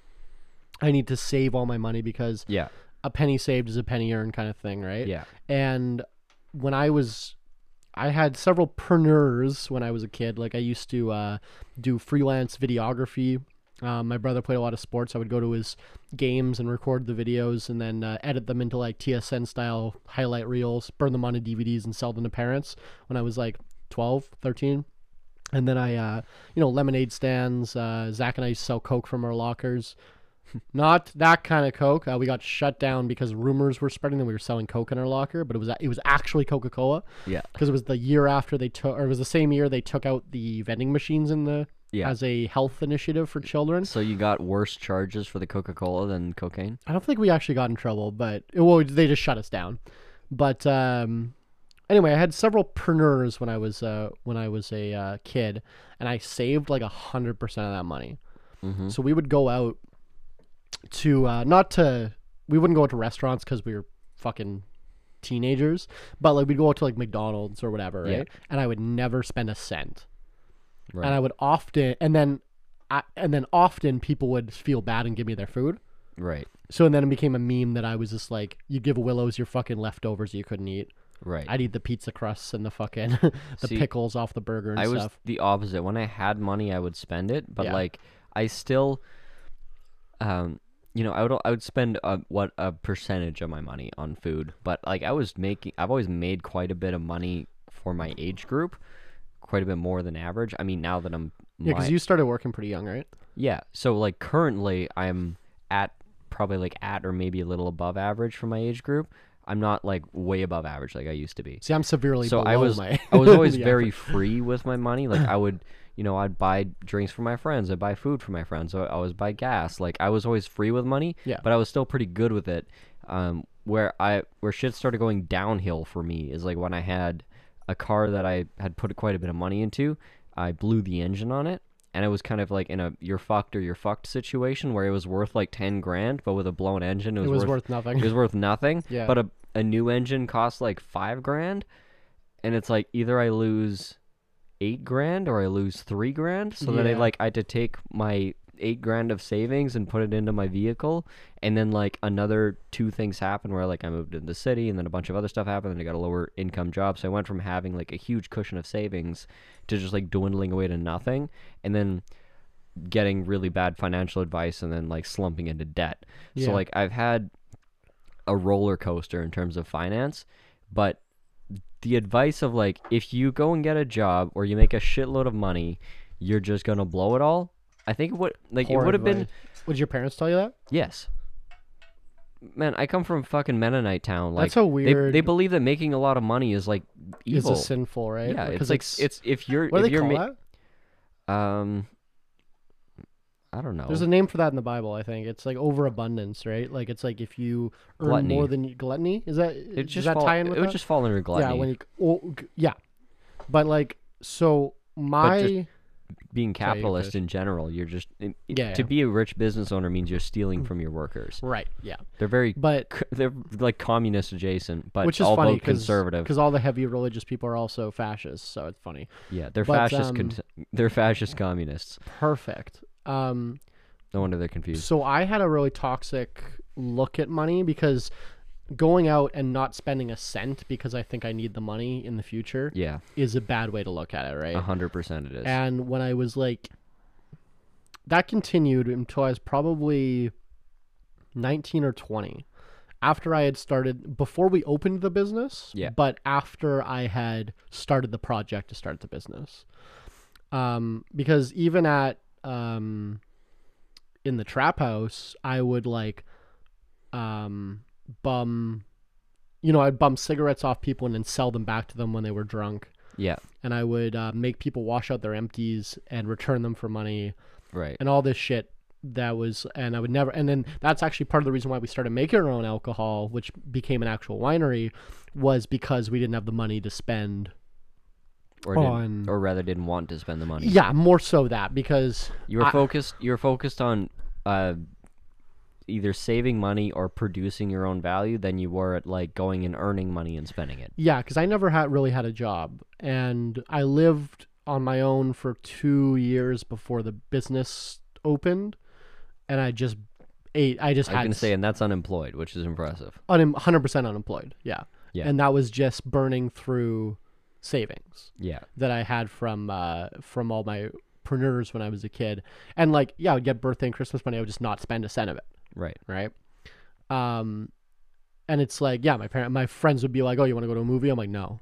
I need to save all my money because Yeah. a penny saved is a penny earned kind of thing, right? Yeah. And when I was, I had several preneurs when I was a kid. Like I used to uh, do freelance videography. Um, my brother played a lot of sports. I would go to his games and record the videos and then uh, edit them into like TSN style highlight reels, burn them onto DVDs and sell them to parents when I was like 12, 13. And then I, uh, you know, lemonade stands. Uh, Zach and I sell Coke from our lockers. Not that kind of Coke. Uh, we got shut down because rumors were spreading that we were selling Coke in our locker, but it was it was actually Coca Cola Yeah. because it was the year after they took, or it was the same year they took out the vending machines in the Yeah. as a health initiative for children. So you got worse charges for the Coca Cola than cocaine? I don't think we actually got in trouble, but well, they just shut us down. But um, anyway, I had several preneurs when I was uh, when I was a uh, kid, and I saved like a hundred percent of that money. Mm-hmm. So we would go out to uh, not to we wouldn't go out to restaurants because we were fucking teenagers, but like we'd go out to like McDonald's or whatever, right? Yeah. And I would never spend a cent, Right. and I would often and then. I, and then often people would feel bad and give me their food. right. So and then it became a meme that I was just like, you give Willows your fucking leftovers you couldn't eat. Right. I'd eat the pizza crusts and the fucking the See, pickles off the burger and I was the opposite. When I had money, I would spend it, but Yeah. like I still, um, you know, I would I would spend a, what a percentage of my money on food, but like I was making, I've always made quite a bit of money for my age group, quite a bit more than average. I mean, now that I'm Yeah, because you started working pretty young, right? yeah, so like currently I'm at probably like at or maybe a little above average for my age group. I'm not like way above average like I used to be. See, I'm severely so I was my. I was always very average. free with my money. Like I would, you know, I'd buy drinks for my friends, I'd buy food for my friends, I always buy gas. Like I was always free with money, Yeah. but I was still pretty good with it. Um, where I where shit started going downhill for me is like when I had a car that I had put quite a bit of money into. I blew the engine on it, and it was kind of like in a you're fucked or you're fucked situation where it was worth like ten grand, but with a blown engine, it was, It was worth, worth nothing. it was worth nothing. Yeah. But a a new engine costs like five grand, and it's like either I lose eight grand or I lose three grand. So then I Yeah. like I had to take my eight grand of savings and put it into my vehicle, and then like another two things happened where like I moved into the city, and then a bunch of other stuff happened, and I got a lower income job. So I went from having like a huge cushion of savings to just like dwindling away to nothing, and then getting really bad financial advice and then like slumping into debt. Yeah. So like I've had a roller coaster in terms of finance, but the advice of like if you go and get a job or you make a shitload of money, you're just gonna blow it all. I think it would like Poor it would have been. Would your parents tell you that? yes. Man, I come from fucking Mennonite town. Like That's so they, they believe that making a lot of money is like Is evil. a sinful, right? Yeah, because it's like it's, if you're what do if they you're call ma- that? um I don't know. There's a name for that in the Bible. I think it's like overabundance, right? Like it's like if you earn more than you, gluttony. Is that it just that fall, tie in with it would that? just fall under gluttony. Yeah, when you oh, yeah, but like so my being capitalist in general, you're just it- Yeah, to yeah. be a rich business owner means you're stealing from your workers. right, yeah, They're very but they're like communist adjacent, but which is funny conservative. because all the heavy religious people are also fascists, so it's funny. yeah, they're but, fascist. um, con- they're fascist communists. Perfect. Um, No wonder they're confused. So I had a really toxic look at money because going out and not spending a cent because I think I need the money in the future Yeah, is a bad way to look at it, right? a hundred percent it is. And when I was like, that continued until I was probably 19 or 20. After I had started, before we opened the business, Yeah. but after I had started the project to start the business. Um, because even at, um, in the trap house, I would like, um, bum, you know, I'd bum cigarettes off people and then sell them back to them when they were drunk yeah, and I would uh, make people wash out their empties and return them for money right. and all this shit that was and I would never and then that's actually part of the reason why we started making our own alcohol which became an actual winery was because we didn't have the money to spend Or on- or rather didn't want to spend the money. yeah more so that because You were I- focused. You were focused on uh, either saving money or producing your own value than you were at like going and earning money and spending it. yeah because I never had really had a job and I lived on my own for two years before the business opened and I just ate I just I was had gonna say, and that's unemployed, which is impressive. unem- 100% unemployed. Yeah. Yeah. And that was just burning through savings Yeah, that I had from uh, from all my preneurs when I was a kid. And like, yeah, I would get birthday and Christmas money. I would just not spend a cent of it. right. Right. Um, and it's like, yeah, my parent, my friends would be like, "Oh, you want to go to a movie?" I'm like, "No."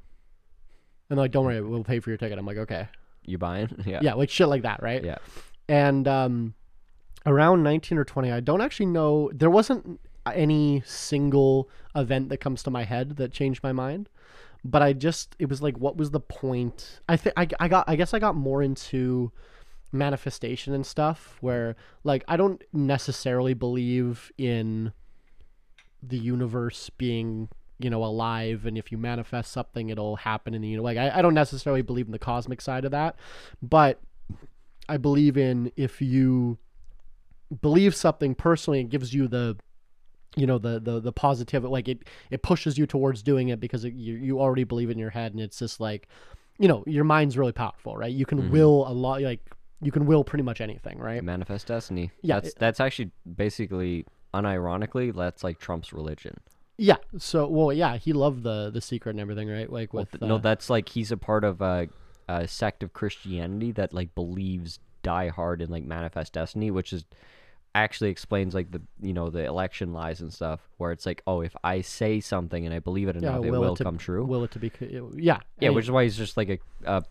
And they're like, "Don't worry, we'll pay for your ticket." I'm like, "Okay." You buying? Yeah. Yeah, like shit like that, right? Yeah. And um, around 19 or 20, I don't actually know. There wasn't any single event that comes to my head that changed my mind. But I just, it was like, what was the point? I think I, I got, I guess I got more into manifestation and stuff where, like, I don't necessarily believe in the universe being you know alive and if you manifest something it'll happen in the universe like I, I don't necessarily believe in the cosmic side of that but i believe in if you believe something personally it gives you the you know the the the positive like it it pushes you towards doing it because it, you you already believe it in your head and it's just like you know your mind's really powerful right you can Mhm. will a lot like you can will pretty much anything right Manifest destiny. Yeah, That's that's actually basically unironically that's like Trump's religion. yeah so well yeah he loved the the secret and everything right like Well, with th- no, uh, that's like he's a part of a, a sect of Christianity that like believes die hard in like manifest destiny, which is actually explains like the you know the election lies and stuff, where it's like, oh, if I say something and I believe it Yeah, enough, it will it to- come true. will it to be yeah yeah, which is why he's just like a, a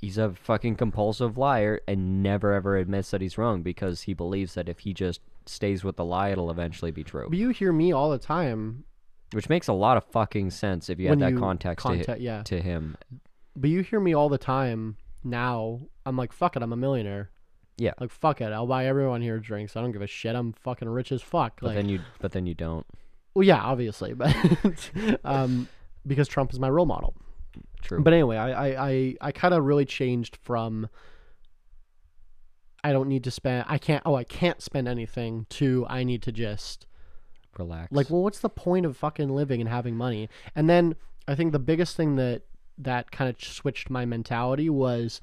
he's a fucking compulsive liar and never ever admits that he's wrong because he believes that if he just stays with the lie, it'll eventually be true. but you hear me all the time Which makes a lot of fucking sense if you had that you context, to, hi- yeah to him. but you hear me all the time now I'm like, fuck it, I'm a millionaire. Yeah. Like fuck it, I'll buy everyone here drinks. I don't give a shit. I'm fucking rich as fuck. But like, then you but then you don't. well, yeah, obviously, but um, because Trump is my role model. True. But anyway, I I I, I kind of really changed from. I don't need to spend. I can't. Oh, I can't spend anything. To I need to just relax. like. Well, what's the point of fucking living and having money? And then I think the biggest thing that that kind of switched my mentality was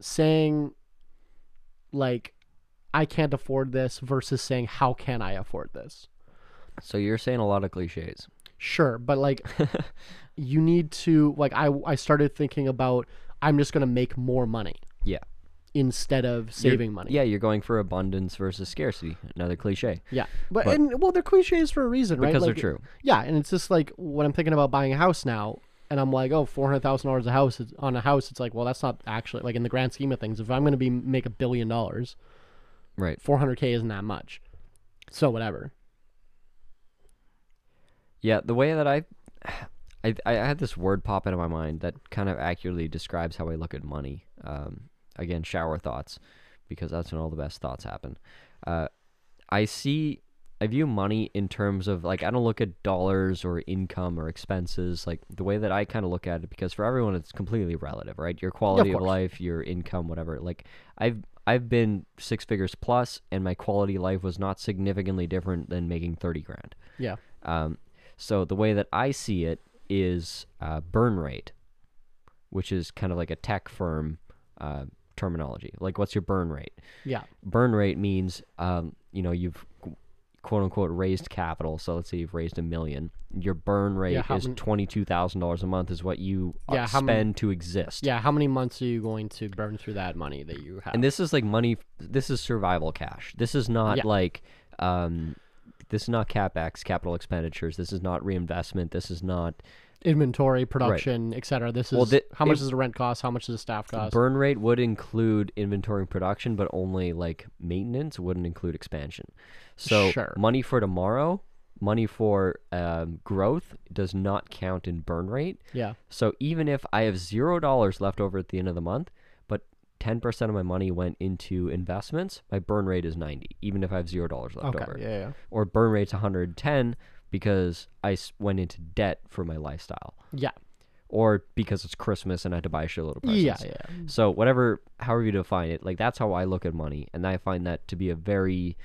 saying, like, I can't afford this versus saying, how can I afford this? so you're saying a lot of cliches. Sure, but like you need to like I I started thinking about I'm just going to make more money Yeah. instead of You're- saving money. Yeah, you're going for abundance versus scarcity. Another cliche. Yeah. But, But- and well they're cliches for a reason, right? Because Like, they're true. Yeah, and it's just like when I'm thinking about buying a house now and I'm like, "Oh, $400,000 a house on a house." It's like, "Well, that's not actually like in the grand scheme of things. If I'm going to be make a billion dollars, Right. 400k isn't that much." So whatever. Yeah, the way that I, I, I had this word pop into my mind that kind of accurately describes how I look at money. Um, again, shower thoughts, because that's when all the best thoughts happen. Uh, I see, I view money in terms of like I don't look at dollars or income or expenses. Like the way that I kind of look at it, because for everyone it's completely relative, right? Your quality of course. life, your income, whatever. Like I've I've been six figures plus, and my quality of life was not significantly different than making thirty grand. Yeah. Um, so the way that I see it is uh, burn rate, which is kind of like a tech firm uh, terminology. Like, what's your burn rate? Yeah. Burn rate means, um, you know, you've quote unquote raised capital. So let's say you've raised a million. Your burn rate how is twenty two thousand dollars a month is what you uh, Yeah, spend mon- to exist. Yeah, how many months are you going to burn through that money that you have? And this is like money. This is survival cash. This is not Yeah. like, um, this is not capex, capital expenditures. This is not reinvestment. This is not inventory, production, etc. This is Well, thi- how much if- does the rent cost? How much does the staff cost? burn rate would include inventory and production, but only like maintenance wouldn't include expansion. So Sure. money for tomorrow, money for um, growth does not count in burn rate. yeah, So even if I have zero dollars left over at the end of the month, but ten percent of my money went into investments, my burn rate is ninety. Even if I have zero dollars left okay, over, yeah, yeah, or burn rate's one hundred ten because I went into debt for my lifestyle, yeah, or because it's Christmas and I had to buy a shitload of presents. yeah, yeah. So whatever, however you define it, like that's how I look at money, and I find that to be a very,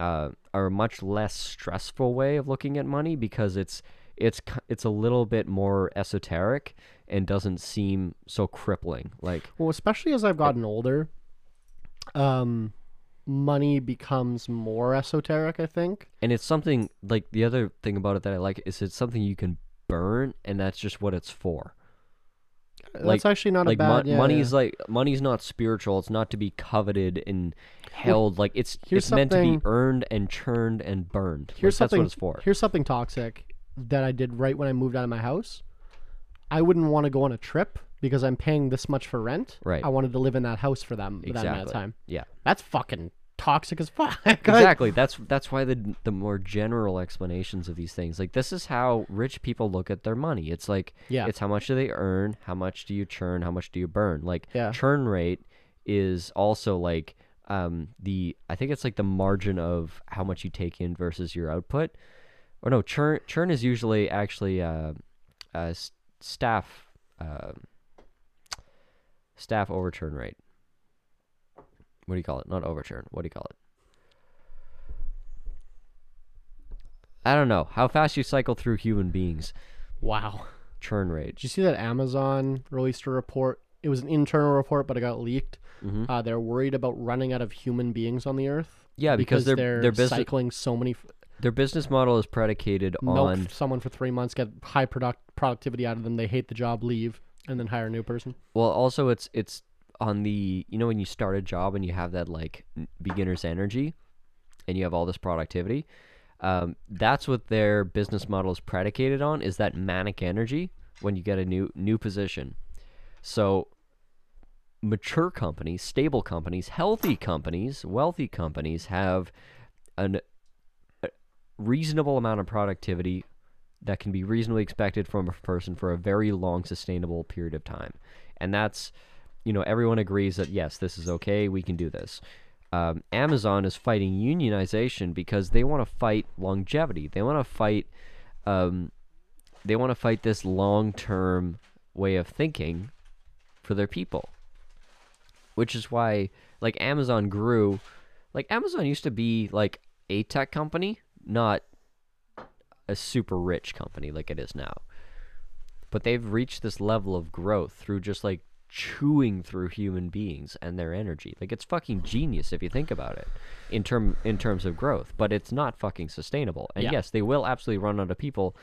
uh, or a much less stressful way of looking at money because it's it's it's a little bit more esoteric and doesn't seem so crippling. Like Well, especially as I've gotten older, um, money becomes more esoteric. I think. and it's something like the other thing about it that I like is it's something you can burn, and that's just what it's for. That's actually not like a bad. mon- yeah, money's yeah. like money's not spiritual it's not to be coveted and held like it's here's it's meant to be something- earned and churned and burned Like, Here's that's what it's for Here's something toxic that I did right when I moved out of my house. I wouldn't want to go on a trip because I'm paying this much for rent. Right. I wanted to live in that house for them that amount of exactly time. yeah That's fucking toxic as fuck. exactly that's that's why the the more general explanations of these things like this is how rich people look at their money it's like Yeah. it's how much do they earn how much do you churn how much do you burn like Yeah. churn rate is also like um the i think it's like the margin of how much you take in versus your output or no churn churn is usually actually uh, uh s- staff uh, staff overturn rate what do you call it not overturn what do you call it I don't know how fast you cycle through human beings. Wow. Churn rate. Did you see that Amazon released a report? It was an internal report, but it got leaked. Mhm. Uh, they're worried about running out of human beings on the earth. Yeah, because their- they're their business- cycling so many. F- Their business model is predicated milk on someone for three months, get high product productivity out of them. They hate the job, leave, and then hire a new person. well, also it's it's on the you know when you start a job and you have that like beginner's energy, and you have all this productivity. Um, that's what their business model is predicated on is that manic energy when you get a new new position. So mature companies, stable companies, healthy companies, wealthy companies have an a reasonable amount of productivity that can be reasonably expected from a person for a very long sustainable period of time. And that's you know, everyone agrees that yes, this is okay. We can do this. Um, Amazon is fighting unionization because they want to fight longevity. They want to fight. Um, they want to fight this long-term way of thinking for their people. Which is why, like, Amazon grew. Like, Amazon used to be like a tech company, not a super rich company like it is now. But they've reached this level of growth through just like chewing through human beings and their energy. Like it's fucking genius if you think about it in term in terms of growth, but it's not fucking sustainable. And Yeah. yes, they will absolutely run out of people.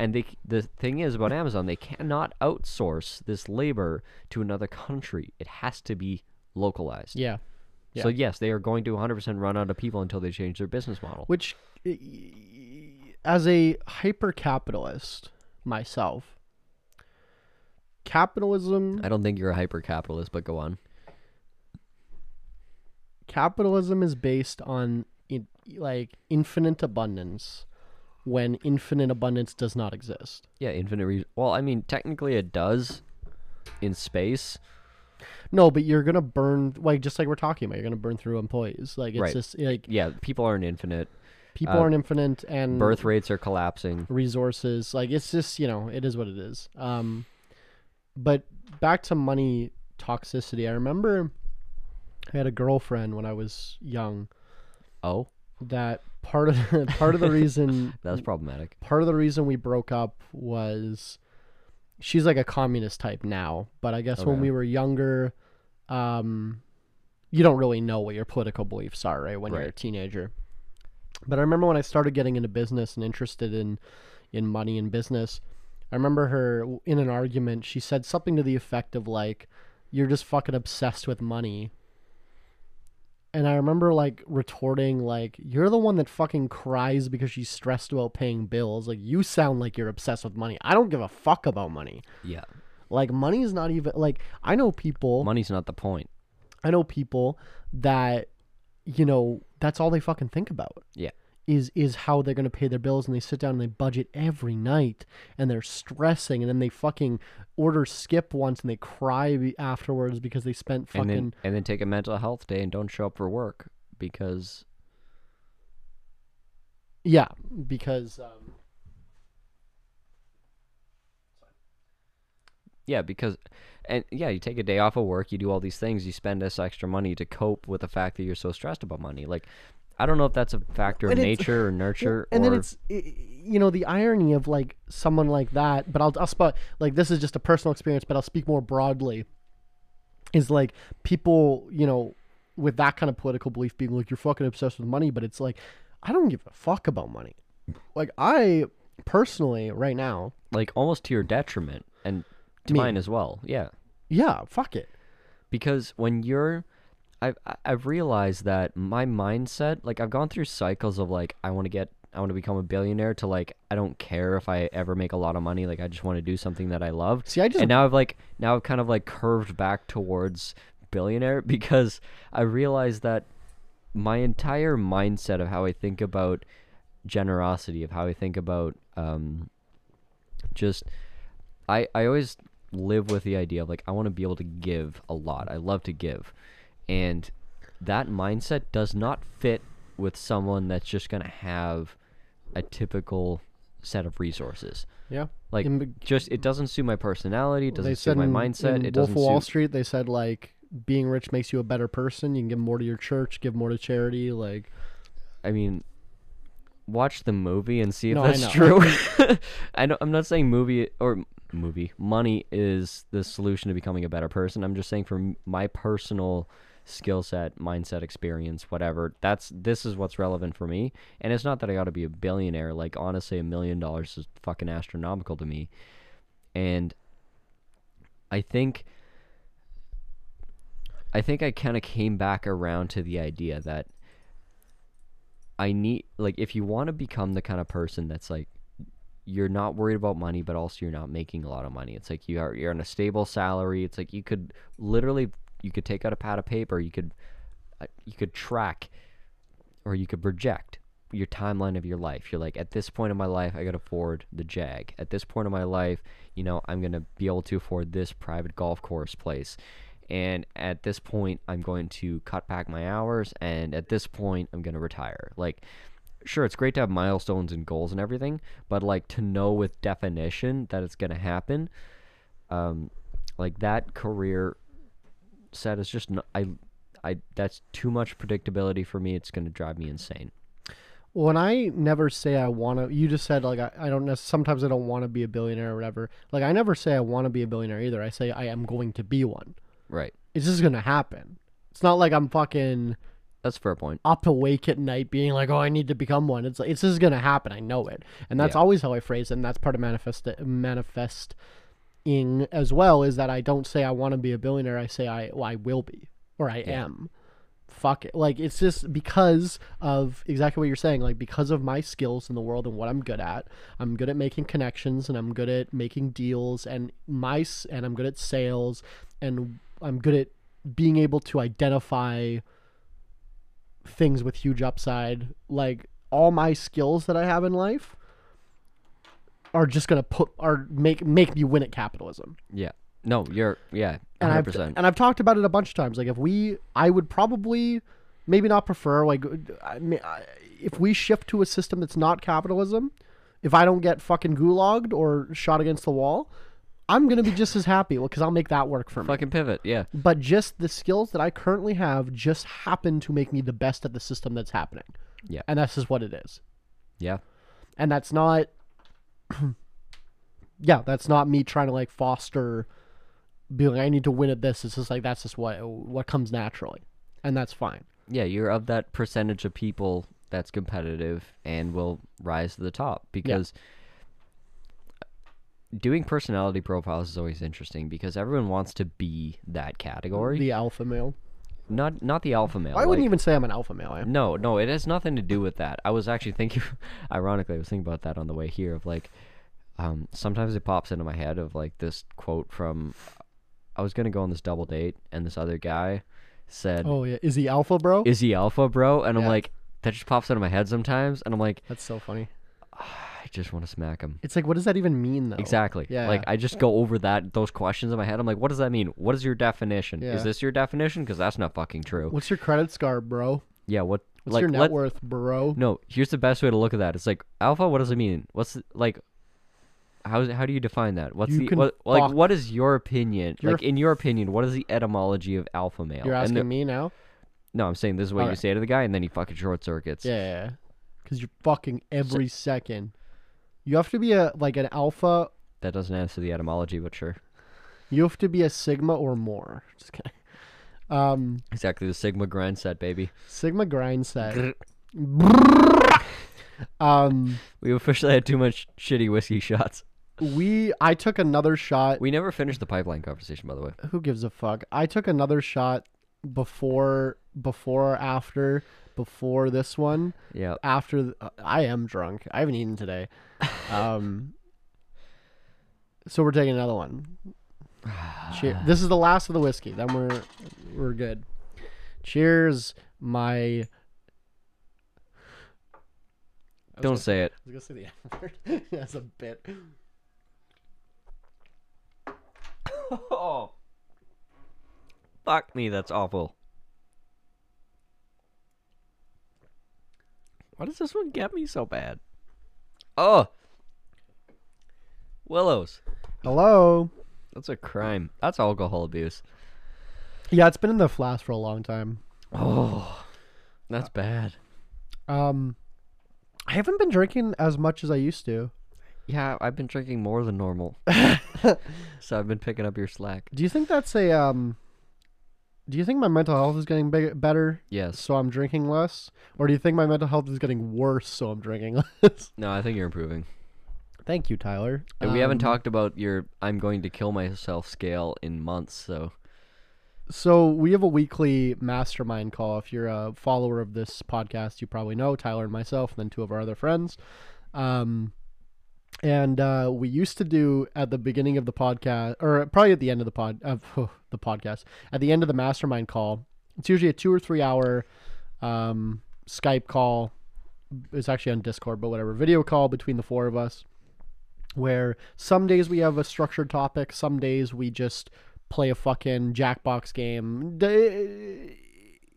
And they, the thing is about Amazon, they cannot outsource this labor to another country. It has to be localized. Yeah. So yes, they are going to 100% run out of people until they change their business model. Which, as a hyper capitalist myself, capitalism I don't think you're a hyper capitalist, but go on. capitalism is based on in, like infinite abundance when infinite abundance does not exist. Yeah, infinite. Re- well, I mean, technically it does in space. No, but you're gonna burn like just like we're talking about. You're gonna burn through employees. Like it's Right. just like Yeah, people aren't infinite. People Uh, aren't infinite and Birth rates are collapsing. resources. Like it's just you know it is what it is. Um, but back to money toxicity. I remember I had a girlfriend when I was young. Oh, That part of the, part of the reason that's problematic. part of the reason we broke up was she's like a communist type now, but I guess when we were younger, um, you don't really know what your political beliefs are, right? When you're a teenager. But I remember when I started getting into business and interested in in money and business, I remember her in an argument. She said something to the effect of like, "You're just fucking obsessed with money." And I remember like retorting like, "You're the one that fucking cries because she's stressed about paying bills. Like you sound like you're obsessed with money. I don't give a fuck about money. Yeah, Like money is not even like I know people. money's not the point. I know people that you know that's all they fucking think about. Yeah, is is how they're gonna pay their bills and they sit down and they budget every night and they're stressing and then they fucking order skip once and they cry afterwards because they spent fucking and then and then take a mental health day and don't show up for work because yeah because um, yeah because and yeah you take a day off of work you do all these things you spend this extra money to cope with the fact that you're so stressed about money like i don't know if that's a factor of nature or nurture and or then it's you know the irony of like someone like that but i'll i'll spot like this is just a personal experience but i'll speak more broadly is like people you know with that kind of political belief being like you're fucking obsessed with money but it's like i don't give a fuck about money like i personally right now like almost to your detriment and to Me. mine as well yeah yeah fuck it. Because when you're I've I've realized that my mindset like I've gone through cycles of like I want to get I want to become a billionaire to like I don't care if I ever make a lot of money like I just want to do something that I love. See i just and now I've like now I've kind of like curved back towards billionaire because I realized that my entire mindset of how I think about generosity of how I think about um just I I always live with the idea of like I want to be able to give a lot. I love to give. And that mindset does not fit with someone that's just going to have a typical set of resources. yeah Like In- just it doesn't suit my personality, it doesn't suit my in- mindset, in it Wolf doesn't of Wall suit Street they said like being rich makes you a better person you can give more to your church give more to charity like I mean, watch the movie and see if No, I that's know. true. I know, I'm not saying movie or movie money is the solution to becoming a better person. I'm just saying for m- my personal skill set, mindset, experience, whatever. That's this is what's relevant for me. And it's not that I got to be a billionaire. Like honestly, a million dollars is fucking astronomical to me. And I think I think I kind of came back around to the idea that I need like if you want to become the kind of person that's like you're not worried about money but also you're not making a lot of money. It's like you are you're on a stable salary. It's like you could literally you could take out a pad of paper, you could uh, you could track or you could project your timeline of your life. You're like at this point in my life I could afford the Jag. At this point in my life, you know, I'm going to be able to afford this private golf course place. and at this point I'm going to cut back my hours and at this point I'm going to retire. Like sure it's great to have milestones and goals and everything, but like to know with definition that it's going to happen um like that career set is just not, I I that's too much predictability for me. It's going to drive me insane. When I never say I want to, you just said like I, I don't know. Sometimes I don't want to be a billionaire or whatever. Like I never say I want to be a billionaire either. I say I am going to be one. Right. It's just gonna happen. It's not like I'm fucking That's a fair point. up awake at night being like, oh, I need to become one. It's like it's just gonna happen. I know it, and that's Yeah. always how I phrase it. And that's part of manifest manifesting as well. Is that I don't say I want to be a billionaire. I say I well, I will be or I Yeah. am. Fuck it. Like it's just because of exactly what you're saying. Like because of my skills in the world and what I'm good at. I'm good at making connections and I'm good at making deals and my and I'm good at sales and I'm good at being able to identify things with huge upside. Like all my skills that I have in life are just gonna put are make make me win at capitalism. Yeah. No, you're yeah, And hundred I've percent. and I've talked about it a bunch of times. Like if we, I would probably maybe not prefer like uh, I mean, if we shift to a system that's not capitalism. If I don't get fucking gulagged or shot against the wall, I'm gonna be just as happy because I'll make that work for me. Fucking pivot. Yeah. But just the skills that I currently have just happen to make me the best at the system that's happening. Yeah. And that's just what it is. Yeah. And that's not Yeah, that's not me trying to like foster being like I need to win at this. It's just like that's just what what comes naturally. And that's fine. Yeah, you're of that percentage of people that's competitive and will rise to the top because doing personality profiles is always interesting because everyone wants to be that category. The alpha male. not not the alpha male. I wouldn't like- even say I'm an alpha male. No, no, it has nothing to do with that. I was actually thinking, ironically, I was thinking about that on the way here. Of like, um, sometimes it pops into my head of like this quote from, I was gonna go on this double date, and this other guy said, Oh yeah, is he alpha, bro? "Is he alpha, bro?" And I'm like, that just pops into my head sometimes, and I'm like, That's so funny. I just want to smack him. It's like, what does that even mean, though? Exactly. Yeah. Like I just go over that those questions in my head. I'm like, what does that mean? What is your definition? Yeah. Is this your definition? Because that's not fucking true. What's your credit score, bro? Yeah. What? What's like your net let- worth, bro? No, here's the best way to look at that. It's like alpha. What does it mean? What's the, like? How how do you define that? What's You the what, like? What is your opinion? You're like in your opinion, what is the etymology of alpha male? You're asking the- me now? No, I'm saying this is what you Okay. say to the guy, and then he fucking short circuits. Yeah, because you're fucking every second. You have to be a like an alpha. That doesn't answer the etymology, but sure. You have to be a sigma or more. Just kidding. Um, Exactly the Sigma grind set, baby. sigma grind set. um, We officially had too much shitty whiskey shots. we I took another shot. We never finished the pipeline conversation, by the way. Who gives a fuck? I took another shot before, before, or after, before this one. Yeah. After uh, I am drunk. I haven't eaten today. Um, so we're taking another one. Cheer. This is the last of the whiskey. Then we're we're good. Cheers, my. Don't gonna- say it. I was gonna say the F word. That's a bit. Oh. Fuck me, that's awful. Why does this one get me so bad? Oh. Willows. Hello. That's a crime. That's alcohol abuse. Yeah, it's been in the flask for a long time. Oh. That's bad. Um, I haven't been drinking as much as I used to. Yeah, I've been drinking more than normal. so I've been picking up your slack. Do you think that's a um? Do you think my mental health is getting big, better, Yes. so I'm drinking less, or do you think my mental health is getting worse, so I'm drinking less? No, I think you're improving. Thank you, Tyler. And we haven't Um, talked about your I'm going to kill myself scale in months, so So we have a weekly mastermind call. If you're a follower of this podcast, you probably know Tyler and myself, and then two of our other friends. Um, and uh, we used to do at the beginning of the podcast, or probably at the end of the pod of the podcast, at the end of the mastermind call. It's usually a two or three hour um, Skype call. It's actually on Discord, but whatever. Video call between the four of us, where some days we have a structured topic, some days we just play a fucking Jackbox game.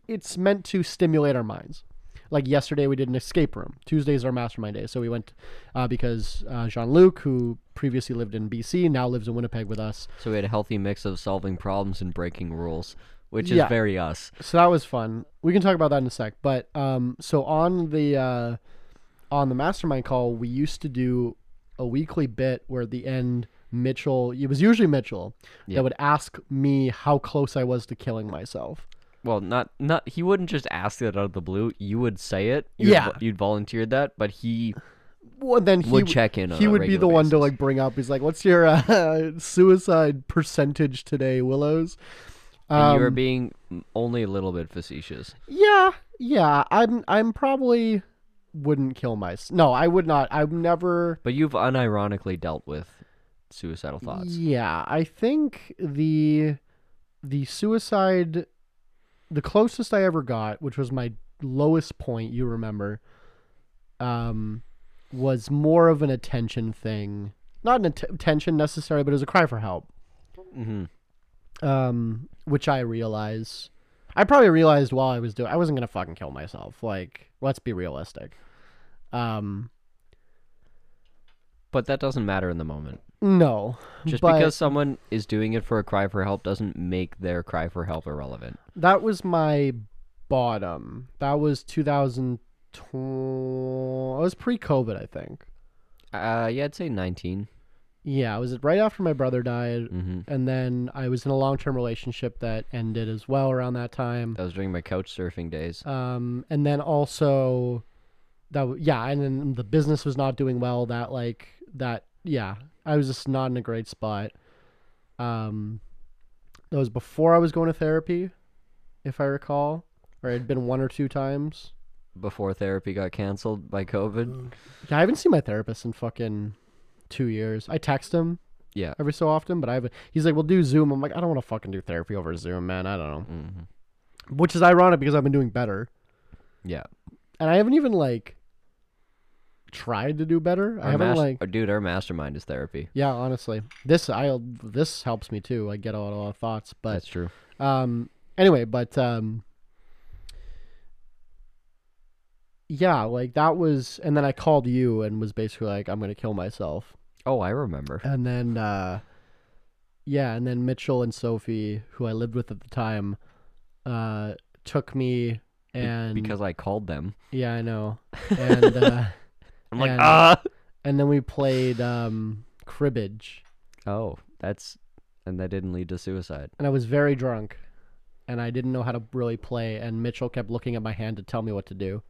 It's meant to stimulate our minds. Like yesterday, we did an escape room. Tuesdays are mastermind days, so we went uh, because uh, Jean Luc, who previously lived in BC, now lives in Winnipeg with us. So we had a healthy mix of solving problems and breaking rules, which Yeah. is very us. So that was fun. We can talk about that in a sec. But um, so on the uh, on the mastermind call, we used to do a weekly bit where at the end Mitchell, it was usually Mitchell, Yeah. that would ask me how close I was to killing myself. Well, not not he wouldn't just ask it out of the blue. You would say it. You'd, Yeah. you'd volunteered that, but he Well, then he would check in. On He would be the regular one to like bring up. He's like, "What's your uh, suicide percentage today, Willows?" And you were Um, being only a little bit facetious. Yeah, yeah. I'm I'm probably wouldn't kill myself. No, I would not. I've never. But you've unironically dealt with suicidal thoughts. Yeah, I think the the suicide the closest I ever got, which was my lowest point, you remember, um was more of an attention thing. Not an att- attention necessarily, but it was a cry for help. hmm Um which I realize I probably realized while I was doing I wasn't going to fucking kill myself. Like, let's be realistic. Um But that doesn't matter in the moment. No. Just but- because someone is doing it for a cry for help doesn't make their cry for help irrelevant. That was my bottom. That was 2020. It was pre-COVID, I think. Uh, yeah, I'd say 19. Yeah, it was right after my brother died, hmm and then I was in a long-term relationship that ended as well around that time. That was during my couch surfing days. Um, and then also that w- yeah, and then the business was not doing well. That like that yeah, I was just not in a great spot. Um, that was before I was going to therapy, if I recall, or it had been one or two times. Before therapy got canceled by COVID. Yeah, I haven't seen my therapist in fucking two years. I text him Yeah. every so often, but I haven't. He's like, "We'll do Zoom." I'm like, I don't want to fucking do therapy over Zoom, man. I don't know. hmm Which is ironic because I've been doing better, Yeah. and I haven't even like tried to do better. I haven't mas- like. dude, our mastermind is therapy. Yeah, honestly, this I this helps me too. I get a lot, of thoughts, but That's true. um, anyway, but um, yeah, like that was, and then I called you and was basically like, I'm gonna kill myself. Oh, I remember. And then, uh, yeah, and then Mitchell and Sophie, who I lived with at the time, uh, took me and because I called them. yeah, I know, and uh, I'm like, and- ah. and then we played um, cribbage, Oh, that's and that didn't lead to suicide. and I was very drunk, and I didn't know how to really play, and Mitchell kept looking at my hand to tell me what to do.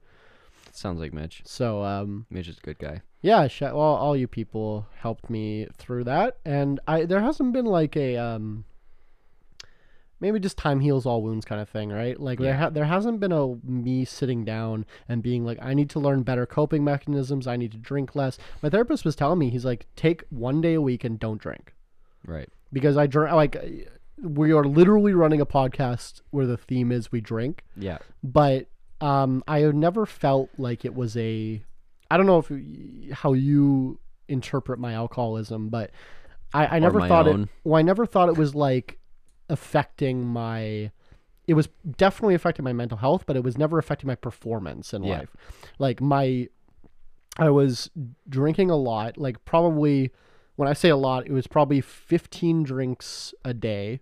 Sounds like Mitch. So um, Mitch is a good guy. yeah, sh- well, all you people helped me through that, and I there hasn't been like a um, maybe just time heals all wounds kind of thing, right? Like there ha- there hasn't been a me sitting down and being like, I need to learn better coping mechanisms. I need to drink less. My therapist was telling me he's like, take one day a week and don't drink Right. because I drink like. We are literally running a podcast where the theme is we drink, Yeah. but um, I have never felt like it was a. I don't know if how you interpret my alcoholism, but I, I never thought own. it. Well, I never thought it was like affecting my. It was definitely affecting my mental health, but it was never affecting my performance in Yeah. life. Like my, I was drinking a lot. Like probably, when I say a lot, it was probably fifteen drinks a day,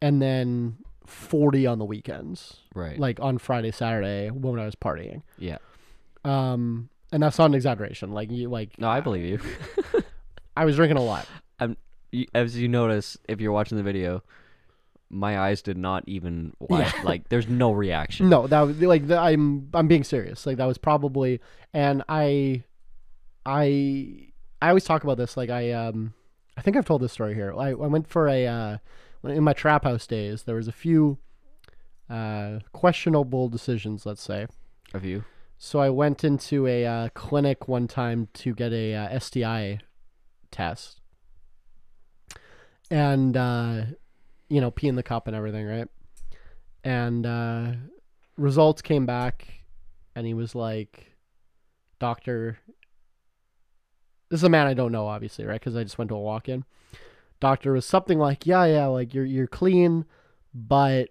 and then forty on the weekends Right. like on Friday, Saturday when I was partying. yeah. Um, and that's not an exaggeration. Like you, like No, I believe you. I was drinking a lot. You- As you notice, if you're watching the video, my eyes did not even. Yeah. like. There's no reaction. No, that was like the, I'm I'm being serious. Like that was probably, and I, I I always talk about this. Like I um I think I've told this story here. I, I went for a uh in my trap house days. There was a few uh questionable decisions. Let's say. Of you. So I went into a uh, clinic one time to get a uh, STI test, and uh, you know, pee in the cup and everything, right? And uh, results came back, and he was like, "Doctor, this is a man I don't know, obviously, right? Because I just went to a walk-in. doctor was something like, yeah, yeah, like you're you're clean, but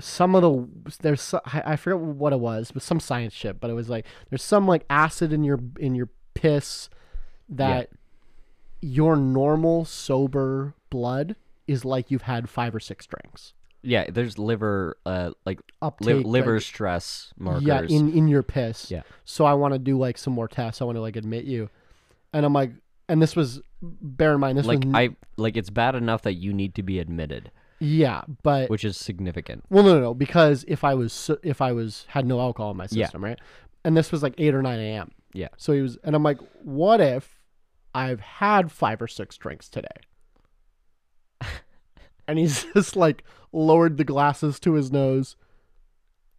some of the there's I I forget what it was, but some science shit. But it was like there's some like acid in your in your piss that your normal sober blood is like you've had five or six drinks. Yeah, there's liver, uh, like li- liver like- stress markers. Yeah, in in your piss. Yeah. So I want to do like some more tests. I want to like admit you, and I'm like, and this was bear in mind this like was I like it's bad enough that you need to be admitted, yeah, but which is significant. well, no, no, no, because if I was if I was had no alcohol in my Yeah. system, right, and this was like eight or nine a.m. Yeah. So he was, and I'm like, what if I've had five or six drinks today? And he's just like lowered the glasses to his nose.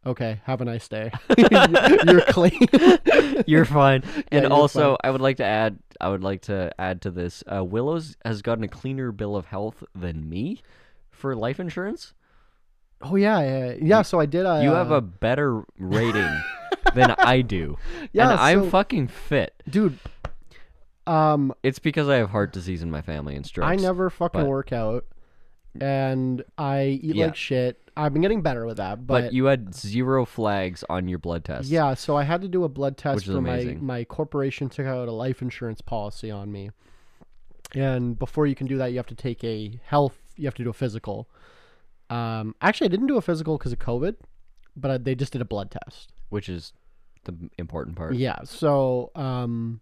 Okay, have a nice day. You're clean. You're fine. and you're also, fine. I would like to add, I would like to add to this. Uh, Willows has gotten a cleaner bill of health than me for life insurance. Oh yeah, yeah, yeah. So I did. Uh, you have a better rating than I do, Yeah, and I'm so- fucking fit. dude. Um, It's because I have heart disease in my family and strokes. I never fucking but- work out, and I eat Yeah. like shit. I've been getting better with that, But, but, you had zero flags on your blood test. yeah. So I had to do a blood test Which is for my amazing. my corporation took out a life insurance policy on me, and before you can do that, you have to take a health. You have to do a physical. Um, actually, I didn't do a physical because of COVID, but I, they just did a blood test. which is the important part. Yeah. So, um,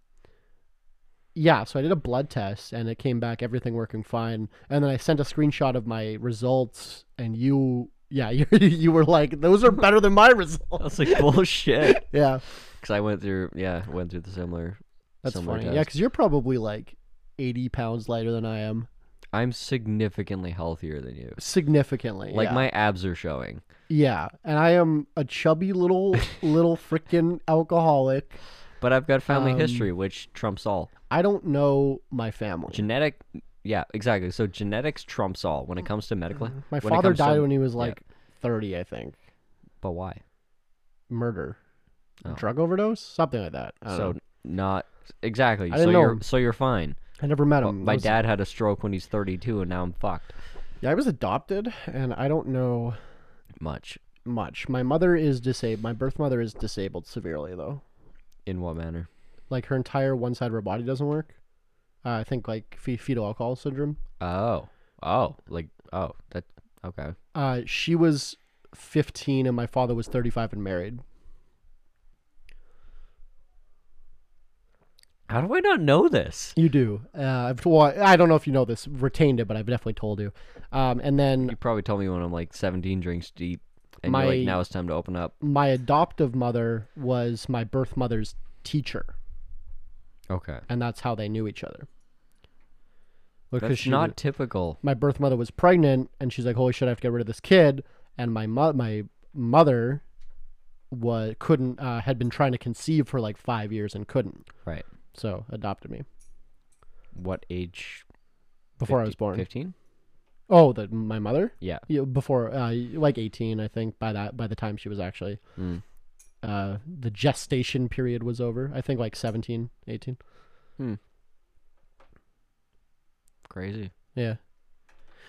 yeah. So I did a blood test and it came back everything working fine. And then I sent a screenshot of my results, and you, yeah, you you were like, those are better than my results. I was like bullshit. Yeah, Because I went through, yeah, went through the similar. that's similar funny. test. Yeah, because you're probably like eighty pounds lighter than I am, I'm significantly healthier than you. significantly. Like yeah. my abs are showing. yeah, and I am a chubby little little freaking alcoholic. But I've got family Um, history, which trumps all. I don't know my family. Genetic, yeah, exactly. So genetics trumps all when it comes to medical. Mm-hmm. My when father comes to- died when he was yeah. like thirty, I think. But why? Murder, Oh. drug overdose, something like that. I So know. not exactly. I so didn't know you're so you're fine. I never met But him. my was- dad had a stroke when he's 32, and now I'm fucked. Yeah, I was adopted, and I don't know Much. much. My mother is disabled. My birth mother is disabled severely, though. In what manner? Like her entire one side of her body doesn't work. Uh, I think like fe- fetal alcohol syndrome. Oh, oh, like oh, that okay. Uh, she was 15, and my father was 35 and married. How do I not know this? You do. Uh, I've, well, I don't know if you know this, retained it, but I've definitely told you. Um, and then You probably told me when I'm like 17 drinks deep, and you're like, now it's time to open up. my adoptive mother was my birth mother's teacher, Okay, and that's how they knew each other. Because that's she not typical. my birth mother was pregnant, and she's like, "Holy shit, I have to get rid of this kid." And my mo- my mother was couldn't uh, had been trying to conceive for like five years and couldn't, Right. so adopted me What age? before I was born. 15. Oh, the my mother? Yeah. Yeah, before uh, like eighteen, I think. By that by the time she was actually Mm. Uh, the gestation period was over. I think like 17, 18. Crazy. Yeah.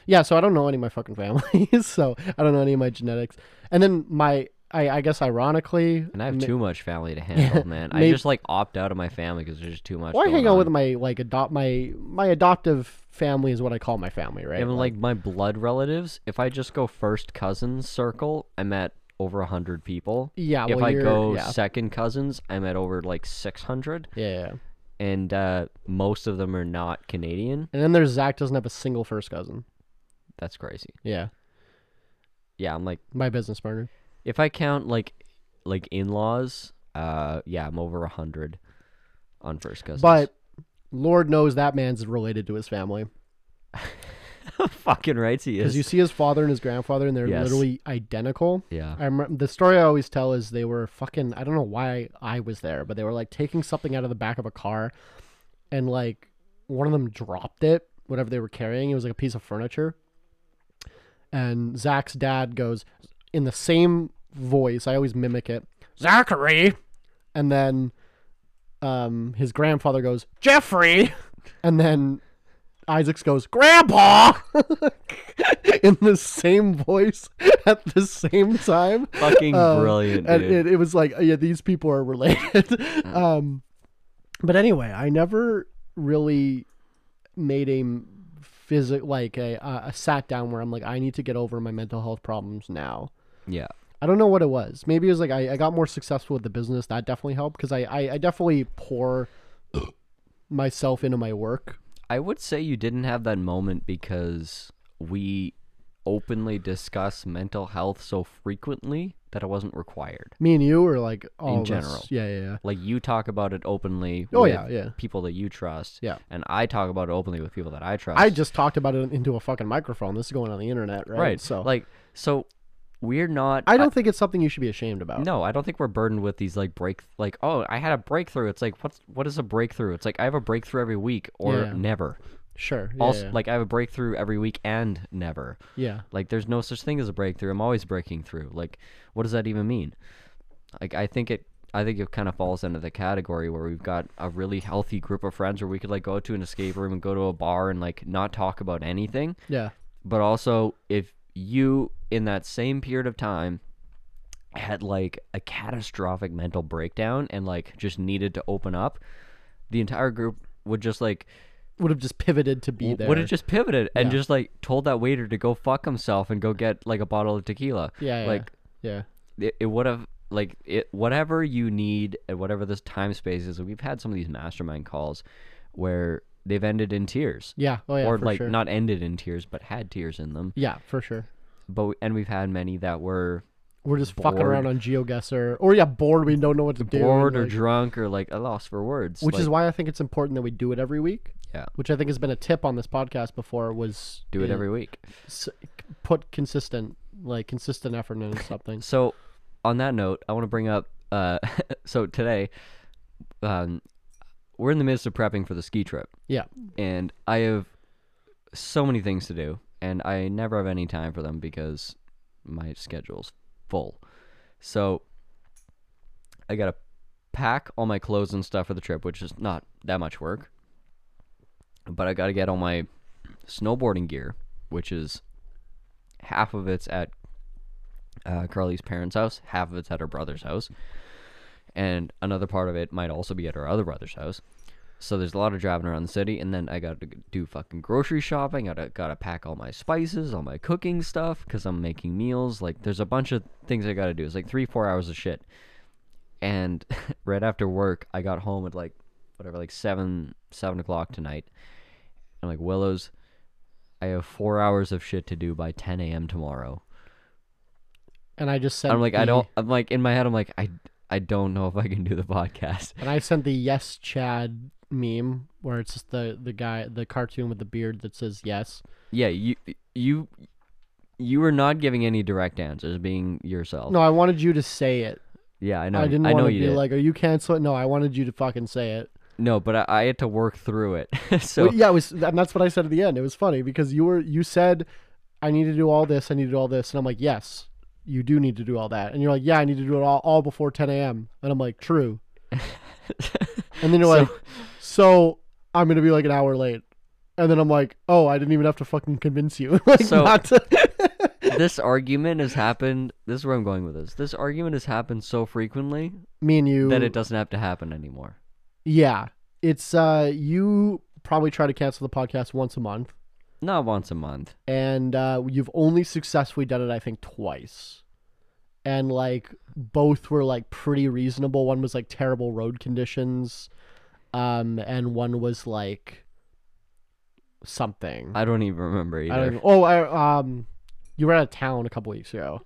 Yeah, so I don't know any of my fucking family, so I don't know any of my genetics. And then my, I, I guess ironically, And I have ma- too much family to handle, man. I just like opt out of my family because there's just too much. Well, I hang out on. with my like adopt my my adoptive family is what I call my family, right? Even like my blood relatives, if I just go first cousins circle, I'm at over a hundred people. yeah, if well, I go yeah, second cousins, I'm at over like six hundred, yeah, yeah. and uh, most of them are not Canadian. And then there's Zach doesn't have a single first cousin. That's crazy. Yeah, Yeah, I'm like, my business partner. if I count like like in laws, uh, yeah, I'm over a hundred on first cousins. But Lord knows that man's related to his family fucking right he is. because you see his father and his grandfather, and they're Yes. literally identical. yeah, I remember the story I always tell is they were fucking. I don't know why I was there, but they were like taking something out of the back of a car, and like one of them dropped it, whatever they were carrying. It was like a piece of furniture. And Zach's dad goes in the same voice. I always mimic it, Zachary, and then um, his grandfather goes Jeffrey, and then Isaacs goes, "Grandpa," in the same voice at the same time. Fucking Um, brilliant, and dude. it, it was like, yeah, these people are related. um, but anyway, I never really made a physic like a a sat down where I'm like, I need to get over my mental health problems now. yeah. I don't know what it was. Maybe it was like I, I got more successful with the business. That definitely helped because I, I, I definitely pour myself into my work. I would say you didn't have that moment because we openly discuss mental health so frequently that it wasn't required. Me and you are like all us. general. Yeah, yeah, yeah. Like you talk about it openly Oh, with yeah, yeah. people that you trust. Yeah. And I talk about it openly with people that I trust. I just talked about it into a fucking microphone. This is going on the internet, right? right. So like so we're not I don't think it's something you should be ashamed about. No, I don't think we're burdened with these like break like oh I had a breakthrough. It's like what's what is a breakthrough? It's like I have a breakthrough every week or Yeah. never. Sure. Yeah, also yeah. like I have a breakthrough every week and never. yeah. Like there's no such thing as a breakthrough. I'm always breaking through. Like what does that even mean? Like I think it I think it kind of falls into the category where we've got a really healthy group of friends where we could like go to an escape room and go to a bar and like not talk about anything. Yeah. But also if you in that same period of time had like a catastrophic mental breakdown and like just needed to open up, the entire group would just like Would have just pivoted to be there. would have just pivoted and Yeah. just like told that waiter to go fuck himself and go get like a bottle of tequila. Yeah, yeah. Like yeah. it, it would have like it whatever you need at whatever this time space is. We've had some of these mastermind calls where they've ended in tears. Yeah. Oh yeah. or like sure. not ended in tears but had tears in them. Yeah, for sure. But and we've had many that were We're just fucking around on GeoGuessr, or yeah, bored. We don't know what to do. bored or like- drunk or like a loss for words. which is why I think it's important that we do it every week. Yeah. Which I think has been a tip on this podcast before was do it uh, every week. s- put consistent like consistent effort into something. So, on that note, I want to bring up. Uh, so today, um, we're in the midst of prepping for the ski trip, Yeah. and I have so many things to do, and I never have any time for them because my schedule's full. So, I gotta pack all my clothes and stuff for the trip, which is not that much work. But I gotta get all my snowboarding gear, which is half of it's at uh, Carly's parents' house, half of it's at her brother's house, and another part of it might also be at her other brother's house. So there's a lot of driving around the city, and then I got to do fucking grocery shopping. I gotta gotta pack all my spices, all my cooking stuff, because I'm making meals. Like there's a bunch of things I gotta do. It's like three four hours of shit. And right after work, I got home at like whatever, like seven seven o'clock tonight. I'm like Willows, I have four hours of shit to do by 10 a.m. tomorrow. And I just said, I'm like, I don't. I'm like in my head. I'm like, I, I don't know if I can do the podcast. And I sent the yes Chad meme where it's just the the guy the cartoon with the beard that says yes. Yeah, you, you, you were not giving any direct answers, being yourself. No, I wanted you to say it. Yeah, I know. I didn't I know to you be did. like, "Are you canceling?" No, I wanted you to fucking say it. no, but I, I had to work through it. so Well, yeah, it was, and that's what I said at the end. It was funny because you were you said, "I need to do all this. I need to do all this," and I'm like, "Yes, you do need to do all that." And you're like, "Yeah, I need to do it all, all before 10 a.m." And I'm like, "True." and then you're So- like, "So I'm gonna be like an hour late," and then I'm like, "Oh, I didn't even have to fucking convince you." like, So- not to. this argument has happened. This is where I'm going with this. This argument has happened so frequently Me and you. that it doesn't have to happen anymore. Yeah, it's uh, you probably try to cancel the podcast once a month. Not once a month. and uh, you've only successfully done it, I think, twice. And like both were like pretty reasonable. One was like terrible road conditions, um, and one was like something. I don't even remember either. I don't. Even, oh, I um, you were out of town a couple weeks ago.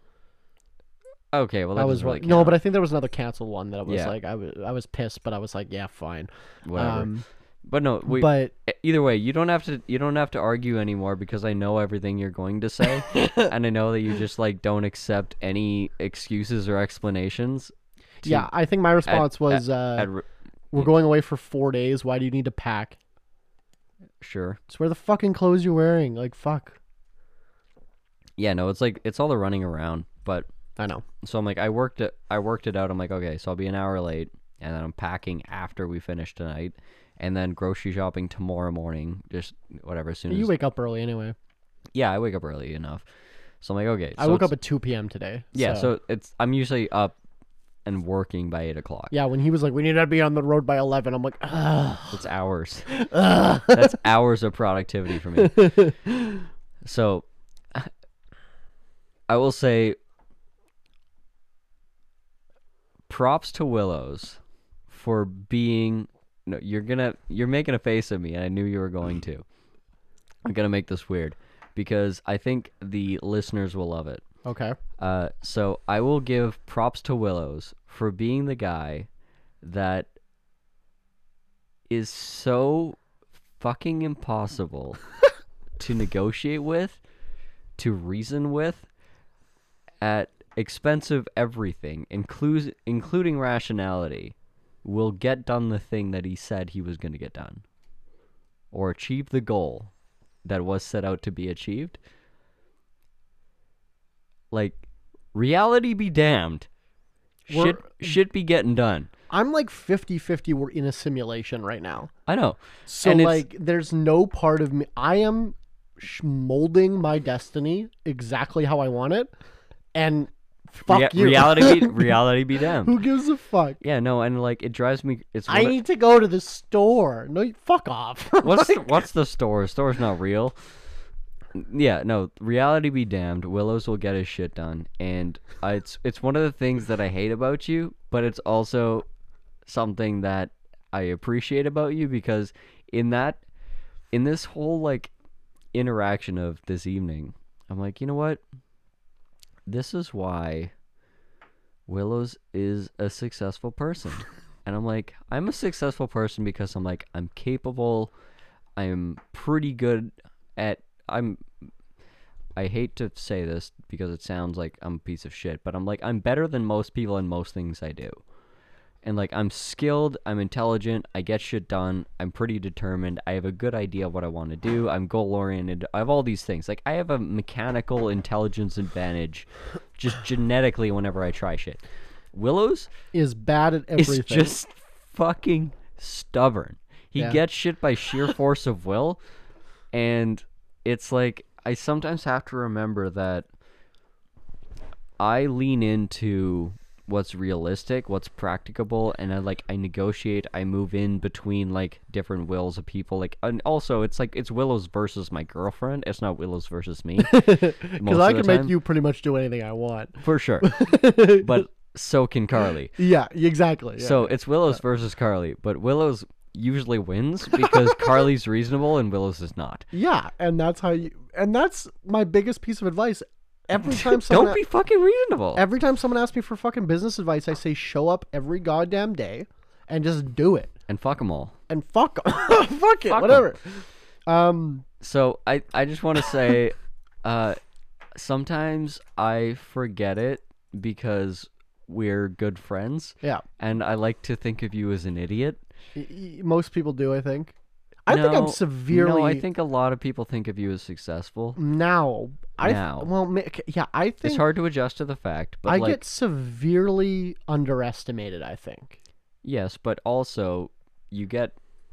Okay, well that I was really no, count. but I think there was another canceled one that I was Yeah. like I was I was pissed, but I was like, yeah, fine. whatever. Um, but no, we, but either way, you don't have to. You don't have to argue anymore because I know everything you're going to say, and I know that you just like don't accept any excuses or explanations. to- yeah, I think my response was, uh, at "We're going away for four days. Why do you need to pack? sure. It's where the fucking clothes you're wearing. Like fuck." Yeah, no, it's like it's all the running around. But I know. so I'm like, I worked it. I worked it out. I'm like, okay, so I'll be an hour late. and then I'm packing after we finish tonight, and then grocery shopping tomorrow morning. Just whatever. As soon as You as wake up early anyway. yeah, I wake up early enough, so I'm like, okay. I so woke up it's- at 2 p.m. today. yeah, so it's I'm usually up and working by eight o'clock. yeah, when he was like, "We need to be on the road by 11," I'm like, Ugh. It's hours. That's hours of productivity for me. So I will say props to Willows for being no, you're gonna you're making a face at me and I knew you were going to. I'm gonna make this weird because I think the listeners will love it. okay. Uh, so I will give props to Willows for being the guy that is so fucking impossible to negotiate with, to reason with, at expense of everything, includes including rationality, will get done the thing that he said he was going to get done, or achieve the goal that was set out to be achieved. Like reality be damned. Shit We're- shit be getting done. I'm like 50-50 we're in a simulation right now. i know. So And like there's no part of me I am molding my destiny exactly how I want it. And fuck rea- you. reality be reality be damned Who gives a fuck? yeah no and like it drives me it's I need to go to the store. No, you- fuck off. what's the, what's the store store's not real yeah no reality be damned willows will get his shit done and I, it's it's one of the things that i hate about you but it's also something that i appreciate about you because in that in this whole like interaction of this evening i'm like you know what this is why willows is a successful person. And i'm like i'm a successful person because i'm like i'm capable. I'm pretty good at i'm i hate to say this because it sounds like i'm a piece of shit but i'm like i'm better than most people in most things i do and like i'm skilled i'm intelligent i get shit done i'm pretty determined i have a good idea of what i want to do i'm goal oriented i have all these things like i have a mechanical intelligence advantage just genetically whenever i try shit willows is bad at everything. is just fucking stubborn. He Yeah. gets shit by sheer force of will, and it's like I sometimes have to remember that I lean into what's realistic, what's practicable, and I like I negotiate. I move in between like different wills of people. Like, and also it's like it's Willows versus my girlfriend. It's not Willows versus me. because I can make you pretty much do anything I want. for sure, but so can Carly. Yeah, exactly. yeah. So it's Willows versus Carly, but Willows usually wins because Carly's reasonable and Willows is not. yeah, and that's how you. And that's my biggest piece of advice. Every time someone Don't be fucking reasonable. every time someone asks me for fucking business advice, I say show up every goddamn day and just do it and fuck them all. and fuck fuck it whatever. Um, So I I just want to say, uh, sometimes I forget it because we're good friends, yeah, and I like to think of you as an idiot. Y- y- most people do. I think. I think I'm severely No, I think a lot of people think of you as successful. now. I th- Now. well, yeah, I think It's hard to adjust to the fact, but I like get severely underestimated. I think. Yes, but also you get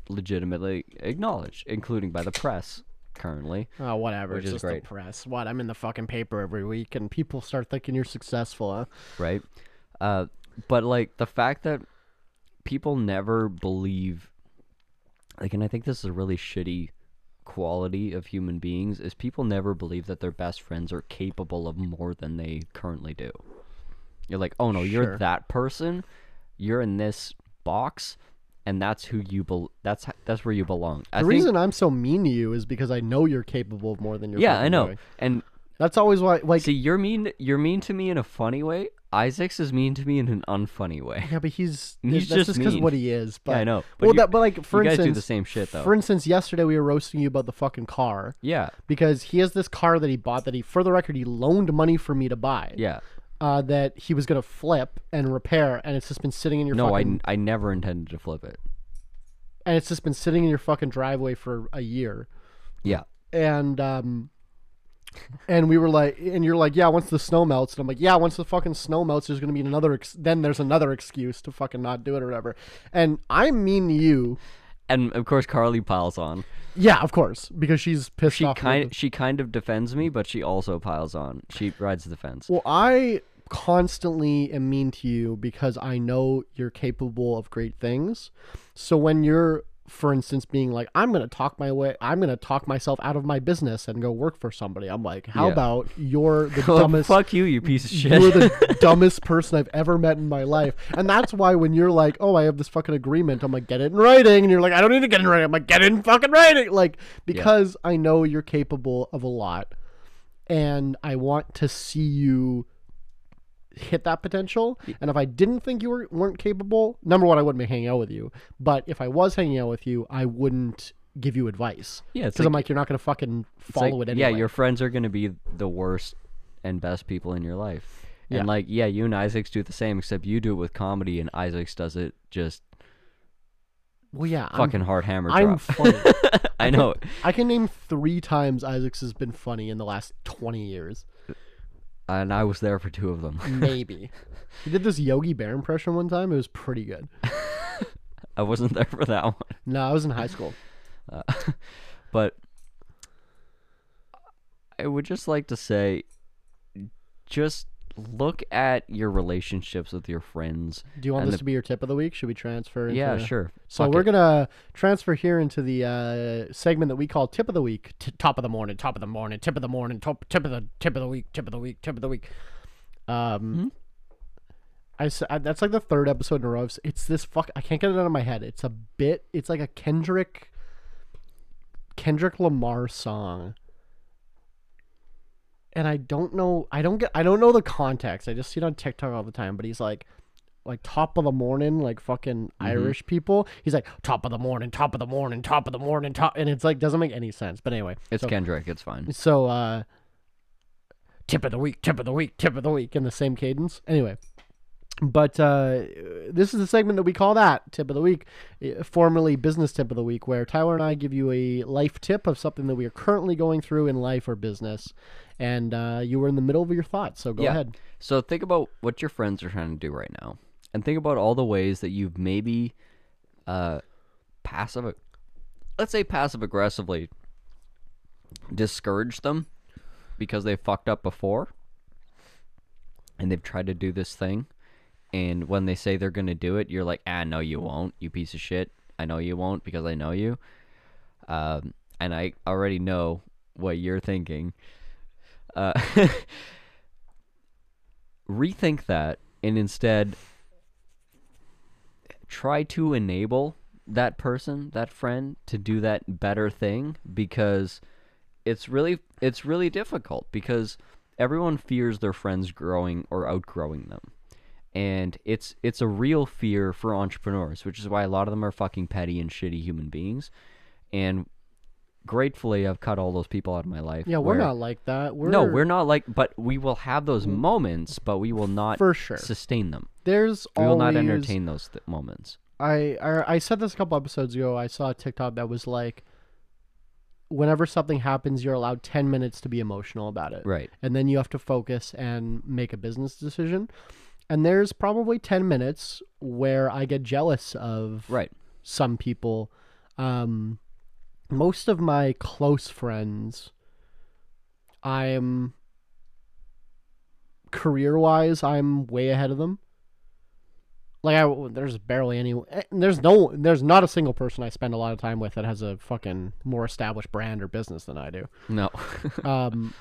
legitimately acknowledged, including by the press currently. Oh, whatever. Which it's is just great. the press. What? I'm in the fucking paper every week, and people start thinking you're successful. Huh? right? Uh, but like the fact that people never believe, like, and I think this is a really shitty quality of human beings is people never believe that their best friends are capable of more than they currently do. You're like, oh no, you're Sure. that person. You're in this box, and that's who you bel. That's that's where you belong. I The think, reason I'm so mean to you is because I know you're capable of more than you're. yeah, I know, doing. and That's always why. Like, see, you're mean. You're mean to me in a funny way. Isaacs is mean to me in an unfunny way. yeah, but he's He's that's just because what he is. But I know, but well, that but like for you guys instance, do the same shit though. For instance, yesterday we were roasting you about the fucking car yeah, because he has this car that he bought that he, for the record, he loaned money for me to buy. yeah. Uh, that he was gonna flip and repair, and it's just been sitting in your No, I, fucking n- I never intended to flip it. and it's just been sitting in your fucking driveway for a year. Yeah, and um, and we were like, and you're like, yeah, once the snow melts, and I'm like, yeah, once the fucking snow melts, there's gonna be another. Ex- then there's another excuse to fucking not do it or whatever. And I mean you, And of course, Carly piles on. yeah, of course, because she's pissed She off. kind she kind of defends me, but she also piles on. She rides the fence. Well, I constantly am mean to you because I know you're capable of great things. So when you're, for instance, being like, I'm going to talk my way, I'm going to talk myself out of my business and go work for somebody, I'm like, how Yeah. about you're the Oh, dumbest. fuck you, you piece of shit. You're the dumbest person I've ever met in my life. And that's why when you're like, oh, I have this fucking agreement, I'm like, get it in writing. And you're like, I don't need to get it in writing. I'm like, get it in fucking writing. Like, because I know you're capable of a lot. And I want to see you hit that potential. And if I didn't think you were, weren't capable, number one, I wouldn't be hanging out with you. But if I was hanging out with you, I wouldn't give you advice. yeah, Because I'm like, like, you're not to fucking follow like- it anyway. Yeah, your friends are gonna be the worst and best people in your life. Yeah. And like, yeah, you and Isaacs do the same, except you do it with comedy, and Isaacs does it just well, yeah. I'm- fucking hard hammer I'm drop. funny. I know. I can name three times Isaacs has been funny in the last 20 years. And I was there for two of them. Maybe. he did this Yogi Bear impression one time. It was pretty good. I wasn't there for that one. No, I was in high school. Uh, but I would just like to say just look at your relationships with your friends. Do you want this the- to be your tip of the week? Should we transfer? Into... Yeah, sure. So Fuck we're it. gonna transfer here into the uh, segment that we call tip of the week, T- top of the morning, top of the morning, tip of the morning, top, tip of the tip of the week, tip of the week, tip of the week. Um, Mhm. I, I- that's like the third episode in a row. It's- It's this fuck. I can't get it out of my head. It's a bit. It's like a Kendrick, Kendrick Lamar song. And I don't know. I don't get. I don't know the context. I just see it on TikTok all the time. But he's like, like top of the morning, like fucking Irish people. He's like top of the morning, top of the morning, top of the morning, top, and it's like doesn't make any sense. But anyway, It's so, Kendrick. It's fine. so uh, tip of the week, tip of the week, tip of the week in the same cadence. Anyway, but uh, this is the segment that we call that tip of the week, eh, formerly business tip of the week, where Tyler and I give you a life tip of something that we are currently going through in life or business, and uh, you were in the middle of your thoughts. So go Yeah. ahead. So think about what your friends are trying to do right now, and think about all the ways that you've maybe uh, passive, let's say passive aggressively, discouraged them because they fucked up before, and they've tried to do this thing, and when they say they're gonna do it, you're like, ah, no, you won't, you piece of shit. I know you won't because I know you, um, and I already know what you're thinking. Uh, rethink that and instead try to enable that person, that friend to do that better thing because it's really it's really difficult because everyone fears their friends growing or outgrowing them. And it's it's a real fear for entrepreneurs, which is why a lot of them are fucking petty and shitty human beings. And gratefully I've cut all those people out of my life. Yeah, we're not like that. We're no, we're not like, but we will have those mm. moments, but we will not for sure. sustain them. There's We will not entertain those th- moments. I, I I said this a couple episodes ago. I saw a TikTok that was like, whenever something happens, you're allowed ten minutes to be emotional about it, Right. and then you have to focus and make a business decision. And there's probably ten minutes where I get jealous of Right. some people. Um, most of my close friends, I'm career wise, I'm way ahead of them. Like I, there's barely any. eh, There's no. There's not a single person I spend a lot of time with that has a fucking more established brand or business than I do. No. Um,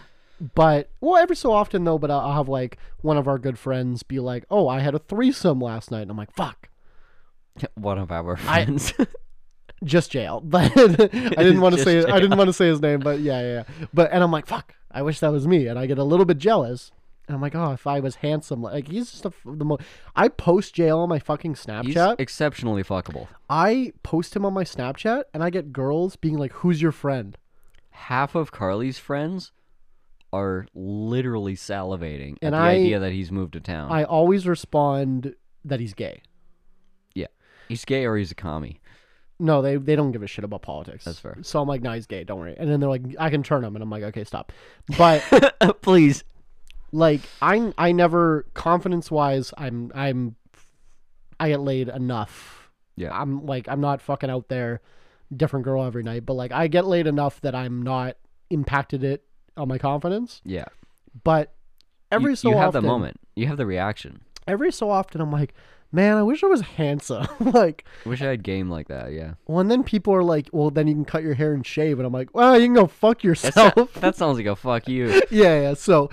but well, every so often though. But I'll have like one of our good friends be like, "Oh, I had a threesome last night," and I'm like, "Fuck." One of our I- friends. just JL. But I didn't want to say I didn't want to say his name, but yeah, yeah, yeah. But and I'm like, fuck, I wish that was me, and I get a little bit jealous. And I'm like, oh, if I was handsome, like he's just a, the most. I post JL on my fucking He's Snapchat. exceptionally fuckable. I post him on my Snapchat, and I get girls being like, "Who's your friend?" Half of Carly's friends are literally salivating And at the I- idea that he's moved to town. I always respond that he's gay. Yeah, he's gay or he's a commie. No, they they don't give a shit about politics. That's fair. So I'm like, no, he's gay. Don't worry. And then they're like, I can turn him, and I'm like, okay, stop. But Please. like, I I never confidence wise, I'm I'm I get laid enough. Yeah. I'm like I'm not fucking out there, different girl every night, but like I get laid enough that I'm not impacted it on my confidence. Yeah. But every you, so you often, have the moment. You have the reaction. every so often, I'm like, man, I wish I was handsome. like, Wish I had game like that. Yeah. well, and then people are like, well, then you can cut your hair and shave, and I'm like, well, you can go fuck yourself. not- that sounds like a fuck you. yeah, yeah. So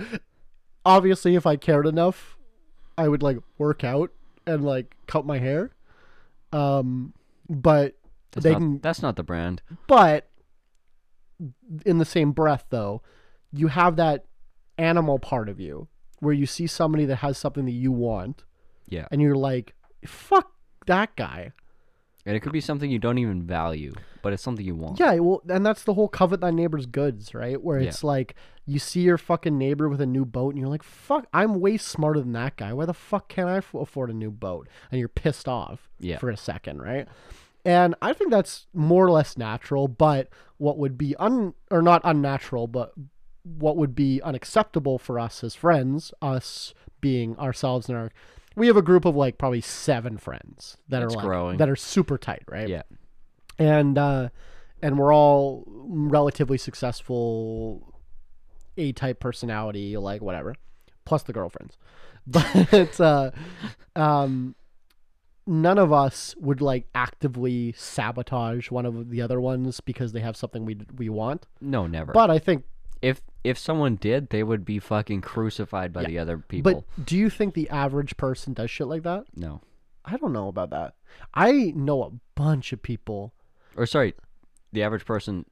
obviously, if I cared enough, I would like work out and like cut my hair. Um, but That's, they not, can. that's not the brand. But in the same breath, though, you have that animal part of you where you see somebody that has something that you want, Yeah. and you're like, fuck that guy. And it could be something you don't even value, but it's something you want. Yeah, well, and that's the whole covet thy neighbor's goods, right? Where Yeah. it's like you see your fucking neighbor with a new boat, and you're like, "Fuck, I'm way smarter than that guy. Why the fuck can't I f- afford a new boat?" And you're pissed off Yeah. for a second, right? And I think that's more or less natural. But what would be un or not unnatural, but what would be unacceptable for us as friends, us being ourselves and our, we have a group of like probably seven friends that are like growing. that are super tight, right? Yeah. and uh, and we're all relatively successful, A type personality, like whatever, plus the girlfriends. But uh, um, none of us would like actively sabotage one of the other ones because they have something we we want. No, never. But I think, if if someone did, they would be fucking crucified by Yeah. the other people. but do you think the average person does shit like that? no. I don't know about that. I know a bunch of people. Or sorry, the average person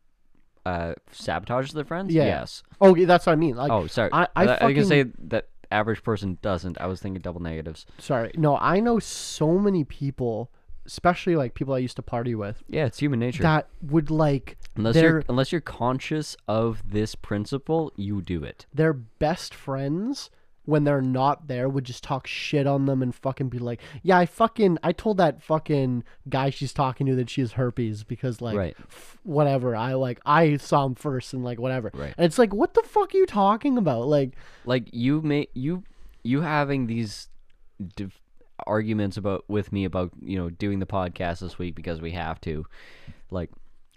uh sabotages their friends? Yeah. Yes. Oh, yeah, that's what I mean. Like, oh, sorry. I- I I, I can say that average person doesn't. I was thinking double negatives. Sorry. No, I know so many people, especially like people I used to party with, Yeah, it's human nature. that would like unless their you're unless you're conscious of this principle, you do it. their best friends when they're not there would just talk shit on them and fucking be like, "Yeah, I fucking I told that fucking guy she's talking to that she has herpes because like Right. f- whatever. I like I saw him first and like whatever." Right. And it's like, "What the fuck are you talking about?" Like, Like you may you you having these div- arguments about with me about you know doing the podcast this week because we have to. Like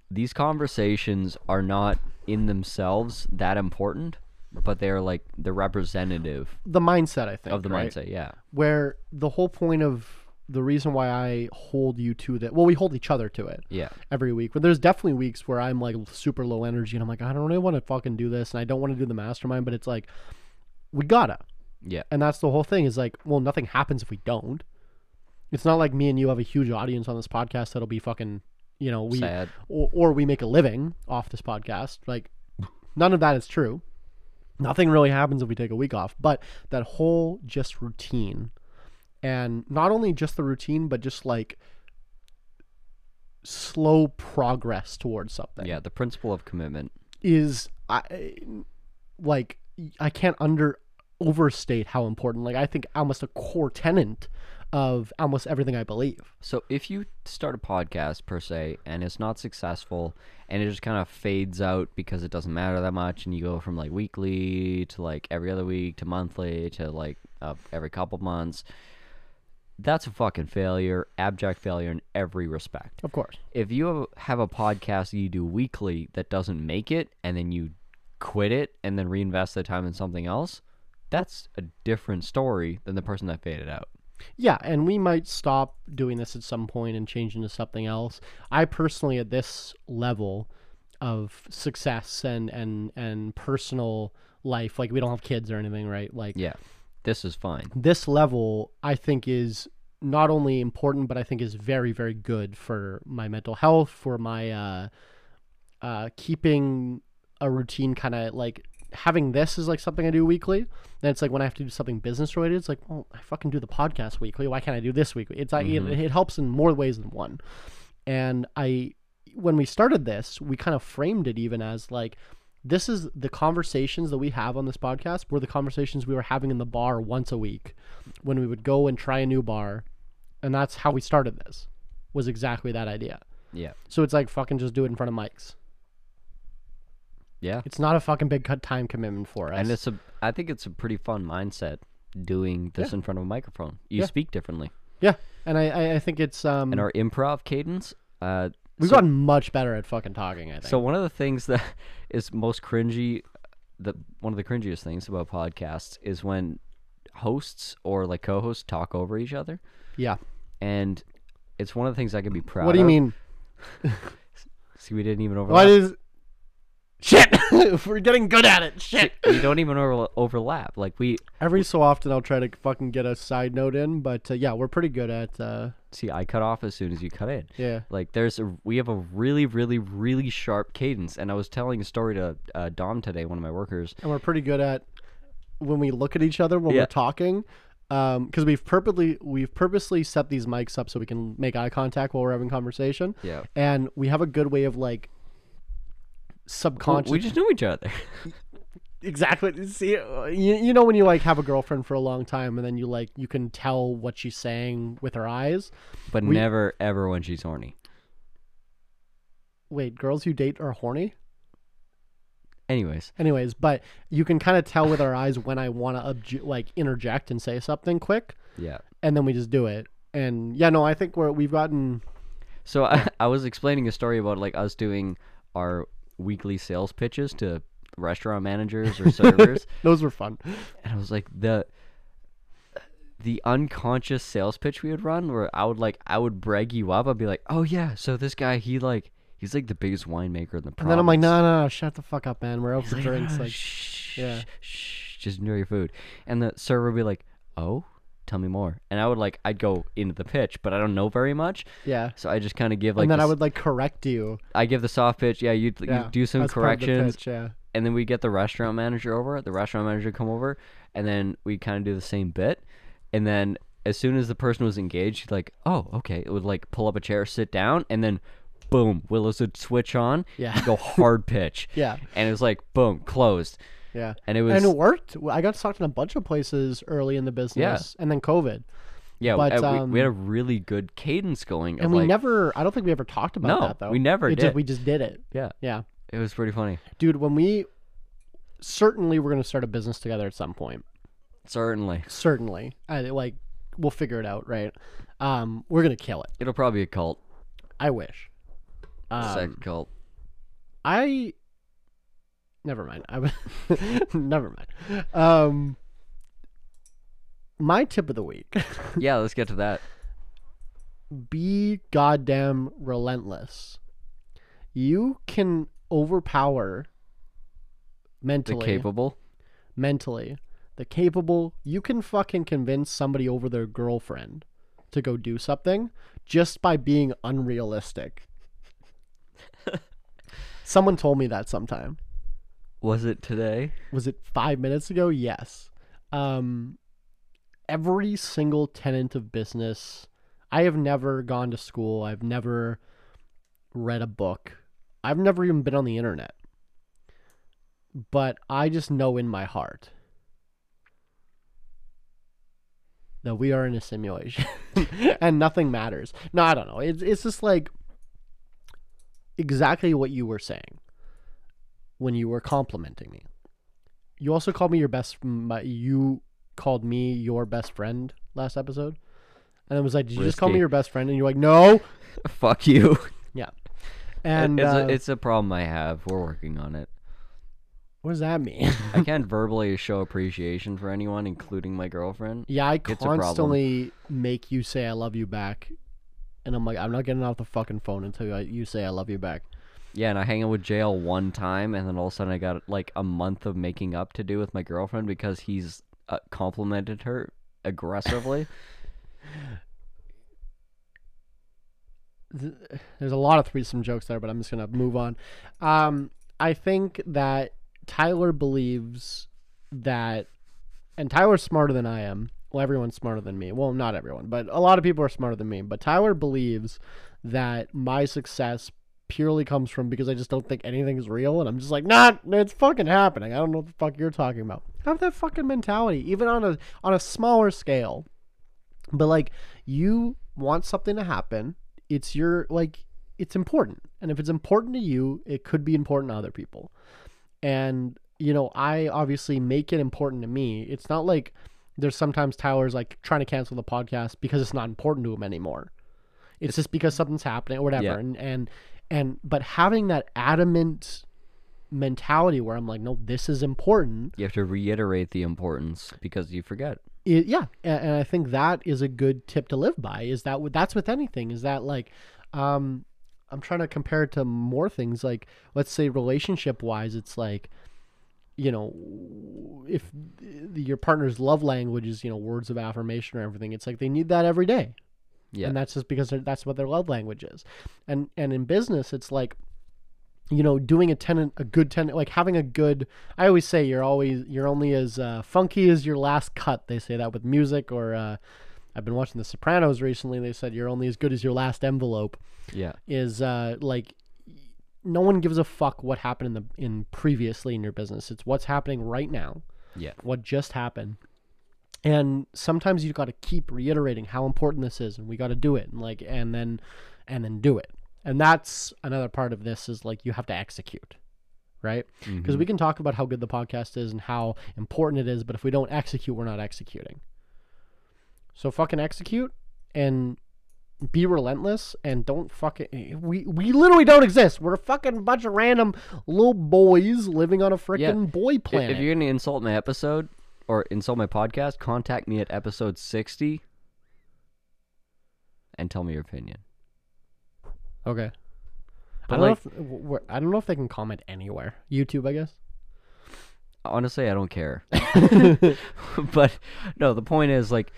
these conversations are not in themselves that important, but they're like the representative the mindset, I think, of the right? mindset. Yeah. Where the whole point of the reason why I hold you to that, well, we hold each other to it. Yeah. every week. But there's definitely weeks where I'm like super low energy and I'm like, I don't really want to fucking do this and I don't want to do the mastermind, but it's like we gotta. Yeah. And that's the whole thing is like, well, nothing happens if we don't. It's not like me and you have a huge audience on this podcast that'll be fucking, you know, we Sad. or, or we make a living off this podcast. Like none of that is true. Nothing really happens if we take a week off, but that whole just routine and not only just the routine, but just like slow progress towards something Yeah. The principle of commitment. is I like I can't under overstate how important like I think almost a core tenant of almost everything I believe. So if you start a podcast per se and it's not successful and it just kind of fades out because it doesn't matter that much and you go from like weekly to like every other week to monthly to like uh, every couple months, that's a fucking failure, abject failure in every respect. Of course. If you have a podcast that you do weekly that doesn't make it and then you quit it and then reinvest the time in something else, that's a different story than the person that faded out. Yeah, and we might stop doing this at some point and change into something else. I personally, at this level of success and and and personal life, like we don't have kids or anything, right? Like Yeah. This is fine. this level, I think is not only important, but I think is very very good for my mental health, for my uh, uh, keeping a routine, kind of like having this is like something I do weekly. Then it's like when I have to do something business related, it's like, well, I fucking do the podcast weekly. Why can't I do this weekly? It's like it, mm-hmm. it helps in more ways than one. And I, when we started this, we kind of framed it even as like, this is the conversations that we have on this podcast were the conversations we were having in the bar once a week when we would go and try a new bar. And that's how we started this, was exactly that idea. Yeah. So it's like fucking just do it in front of mics. Yeah. It's not a fucking big cut time commitment for us. And it's a I think it's a pretty fun mindset doing this in front of a microphone. You Yeah. speak differently. yeah, and I, I I think it's um And our improv cadence, uh we've so- gotten much better at fucking talking. I think. So one of the things that is most cringy, the one of the cringiest things about podcasts is when hosts or like co-hosts talk over each other, yeah. and it's one of the things I can be proud. Of. What do you of. mean? See, we didn't even overlap. What is? Shit, we're getting good at it. Shit. we don't even over- overlap. Like we Every so often, I'll try to fucking get a side note in, but uh, yeah, we're pretty good at. Uh, see, I cut off as soon as you cut in. yeah. Like there's a we have a really really really sharp cadence, and I was telling a story to uh, Dom today, one of my workers. and we're pretty good at when we look at each other when Yeah. we're talking because we've purposely we've purposely set these mics up so we can make eye contact while we're having conversation Yeah. and we have a good way of like subconscious We just knew each other. exactly see you, you know when you like have a girlfriend for a long time and then you like you can tell what she's saying with her eyes but We- never ever when she's horny. wait girls you date are horny Anyways, anyways but you can kind of tell with our eyes when i want to obje- like interject and say something quick yeah. and then we just do it. And yeah, no, I think we're we've gotten So I, I was explaining a story about like us doing our weekly sales pitches to restaurant managers or servers, those were fun. and I was like the the unconscious sales pitch we would run, where I would like I would brag you up. I'd be like, oh yeah, so this guy he like he's like the biggest winemaker in the province. And then I'm like, no, no, no, shut the fuck up, man. We're out for like, drinks. "Ah, Like, shh, yeah. shh, just enjoy your food. And the server would be like, oh, tell me more. And I would like I'd go into the pitch, but I don't know very much, yeah. so I just kind of give like and then I would like correct you. I give the soft pitch. Yeah, you Yeah, you do some as part of the corrections, pitch, yeah. and then we get the restaurant manager over. The restaurant manager come over, and then we kind of do the same bit. And then as soon as the person was engaged, she'd like, "Oh, okay." It would like pull up a chair, sit down, and then boom, Willis would switch on. Yeah. go hard pitch. Yeah. and it was like boom, closed. Yeah. And it was and it worked. I got talked in a bunch of places early in the business, yeah. and then COVID. yeah. but, uh, we, we had a um, really good cadence going. And we like- never. I don't think we ever talked about No, that though. we never It did. Just, we just did it. Yeah, Yeah, it was pretty funny. dude. When we certainly we're gonna start a business together at some point. Certainly, Certainly, I, like we'll figure it out, right? Um, we're gonna kill it. it'll probably be a cult, I wish. sex Um, cult. I never mind. I w- never mind. Um, my tip of the week: Yeah, let's get to that. be goddamn relentless. You can overpower mentally. The mentally, capable. mentally, the capable. You can fucking convince somebody over their girlfriend to go do something just by being unrealistic. Someone told me that sometime. Was it today? was it five minutes ago? Yes. Um, every single tenant of business. I have never gone to school. I've never read a book. I've never even been on the internet. But I just know in my heart that we are in a simulation and nothing matters. No, I don't know. It's it's just like exactly what you were saying when you were complimenting me. You also called me your best. My, you called me your best friend last episode, and I was like, "Did you just call me your best friend?" And you're like, "No." Fuck you. Yeah. And it's, uh, a, it's a problem I have. We're working on it. what does that mean? I can't verbally show appreciation for anyone, including my girlfriend. yeah, I problem. constantly make you say "I love you" back, and I'm like, I'm not getting off the fucking phone until I- you say "I love you" back. Yeah, and I hang out with JL one time, and then all of a sudden I got like a month of making up to do with my girlfriend because he's uh, complimented her aggressively. there's a lot of threesome jokes there, but I'm just gonna move on. Um, I think that Tyler believes that, and Tyler's smarter than I am. Well, everyone's smarter than me. Well, not everyone, but a lot of people are smarter than me. But Tyler believes that my success purely comes from because I just don't think anything is real, and I'm just like, nah, it's fucking happening. I don't know what the fuck you're talking about. Have that fucking mentality, even on a on a smaller scale. But like, you want something to happen. It's your like it's important. And if it's important to you, it could be important to other people. And you know, I obviously make it important to me. It's not like there's sometimes Tyler's like trying to cancel the podcast because it's not important to him anymore. It's just because something's happening or whatever. Yeah. And and and but having that adamant mentality where I'm like, no, this is important. You have to reiterate the importance because you forget. It, yeah, and, and I think that is a good tip to live by. Is that that's with anything? Is that like, um, I'm trying to compare it to more things. Like, let's say relationship wise, it's like, you know, if your partner's love language is you know words of affirmation or everything, it's like they need that every day. Yeah. and that's just because that's what their love language is and and in business it's like you know doing a tenant a good tenant like having a good i always say you're always you're only as uh, funky as your last cut they say that with music or uh, i've been watching the sopranos recently they said you're only as good as your last envelope yeah. is uh, like no one gives a fuck what happened in the in previously in your business it's what's happening right now Yeah. what just happened. And sometimes you got to keep reiterating how important this is, and we got to do it, and like, and then, and then do it. And that's another part of this is like you have to execute, right? Because we mm-hmm. can talk about how good the podcast is and how important it is, but if we don't execute, we're not executing. So fucking execute and be relentless and don't fucking eh, we we literally don't exist. We're a fucking bunch of random little boys living on a freaking boy planet. If you're gonna insult my episode or insult my podcast, contact me at episode sixty and tell me your opinion. Okay. But I don't like- know if I don't know if they can comment anywhere. YouTube, I guess. Honestly, I don't care. but no, the point is like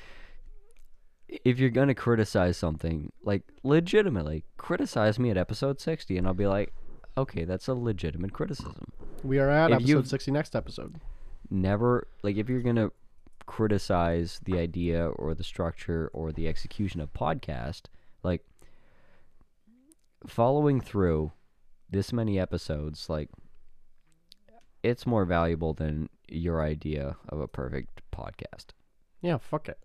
if you're gonna criticize something, like legitimately criticize me at episode sixty, and I'll be like, okay, that's a legitimate criticism. We are at If episode 60 next episode. Never like if you're gonna criticize the idea or the structure or the execution of podcast, like following through this many episodes, like it's more valuable than your idea of a perfect podcast. Yeah, fuck it.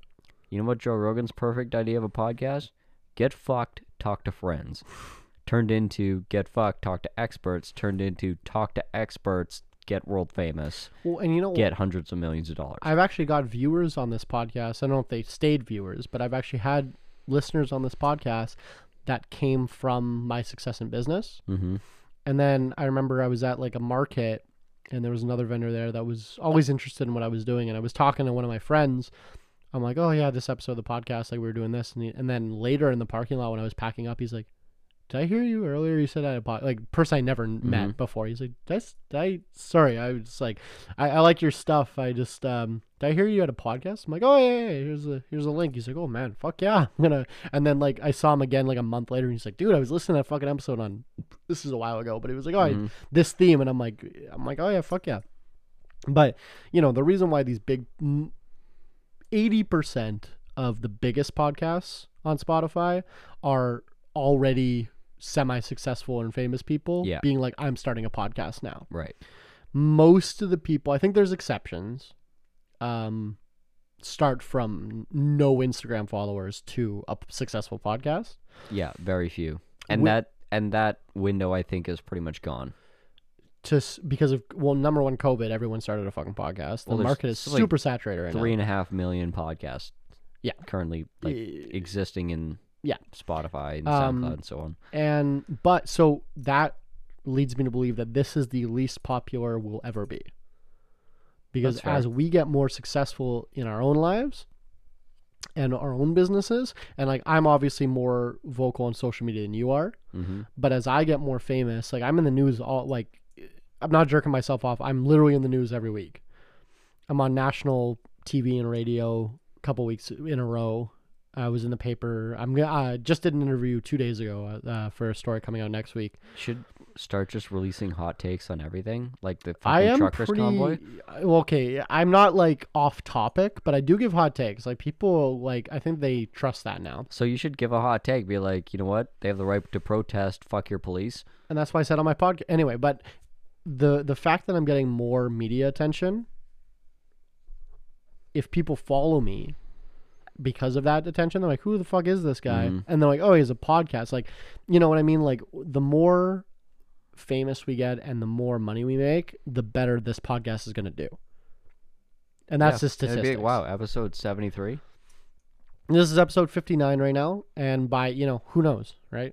You know what Joe Rogan's perfect idea of a podcast? Get fucked, talk to friends. Turned into get fucked, talk to experts. Turned into talk to experts, get world famous, Well, and you know get hundreds of millions of dollars. I've actually got viewers on this podcast. I don't know if they stayed viewers, but I've actually had listeners on this podcast that came from my success in business. mm-hmm. And then I remember I was at like a market and there was another vendor there that was always interested in what I was doing. And I was talking to one of my friends. I'm like, oh, yeah, this episode of the podcast, like we were doing this. And, he, and then later in the parking lot when I was packing up, he's like, did I hear you earlier? You said I had a pod-, like person I never n- met before. He's like, did I, did I sorry, I was just like, I, I like your stuff. I just um, did I hear you had a podcast? I'm like, oh yeah, yeah, yeah, here's a here's a link. He's like, oh man, fuck yeah, I'm gonna. And then like I saw him again like a month later, and he's like, dude, I was listening to that fucking episode on this is a while ago, but he was like, oh, I- Mhm. this theme, and I'm like, I'm like, oh yeah, fuck yeah. But you know the reason why these big eighty percent of the biggest podcasts on Spotify are already semi-successful and famous people Yeah. being like i'm starting a podcast now Right. most of the people i think there's exceptions um start from no instagram followers to a successful podcast Yeah, very few. And Wi- that and that window I think is pretty much gone. to because of well number one covid everyone started a fucking podcast the Well, market is still, like, super saturated right Three now and a half million podcasts. Yeah. Currently like Eh, existing in yeah. Spotify and Um, SoundCloud and so on. and but so that leads me to believe that this is the least popular we'll ever be because That's fair. as we get more successful in our own lives and our own businesses and like i'm obviously more vocal on social media than you are Mm-hmm. but as i get more famous like i'm in the news all like i'm not jerking myself off i'm literally in the news every week i'm on national tv and radio a couple weeks in a row i was in the paper i'm gonna uh, just did an interview two days ago uh, for a story coming out next week Should start just releasing hot takes on everything, like the fucking i am truckers pretty convoy. okay i'm not like off topic but i do give hot takes like people like i think they trust that now So you should give a hot take. Be like, you know what? They have the right to protest. Fuck your police. and that's why I said on my podcast. Anyway, but the the fact that I'm getting more media attention, if people follow me, because of that attention. They're like, "Who the fuck is this guy?" Mhm. And they're like, "Oh, he's a podcast." Like, you know what I mean? Like, the more famous we get and the more money we make, the better this podcast is going to do. And that's Yeah, the statistics. like, wow, episode 73? This is episode 59 right now, and by you know who knows, right?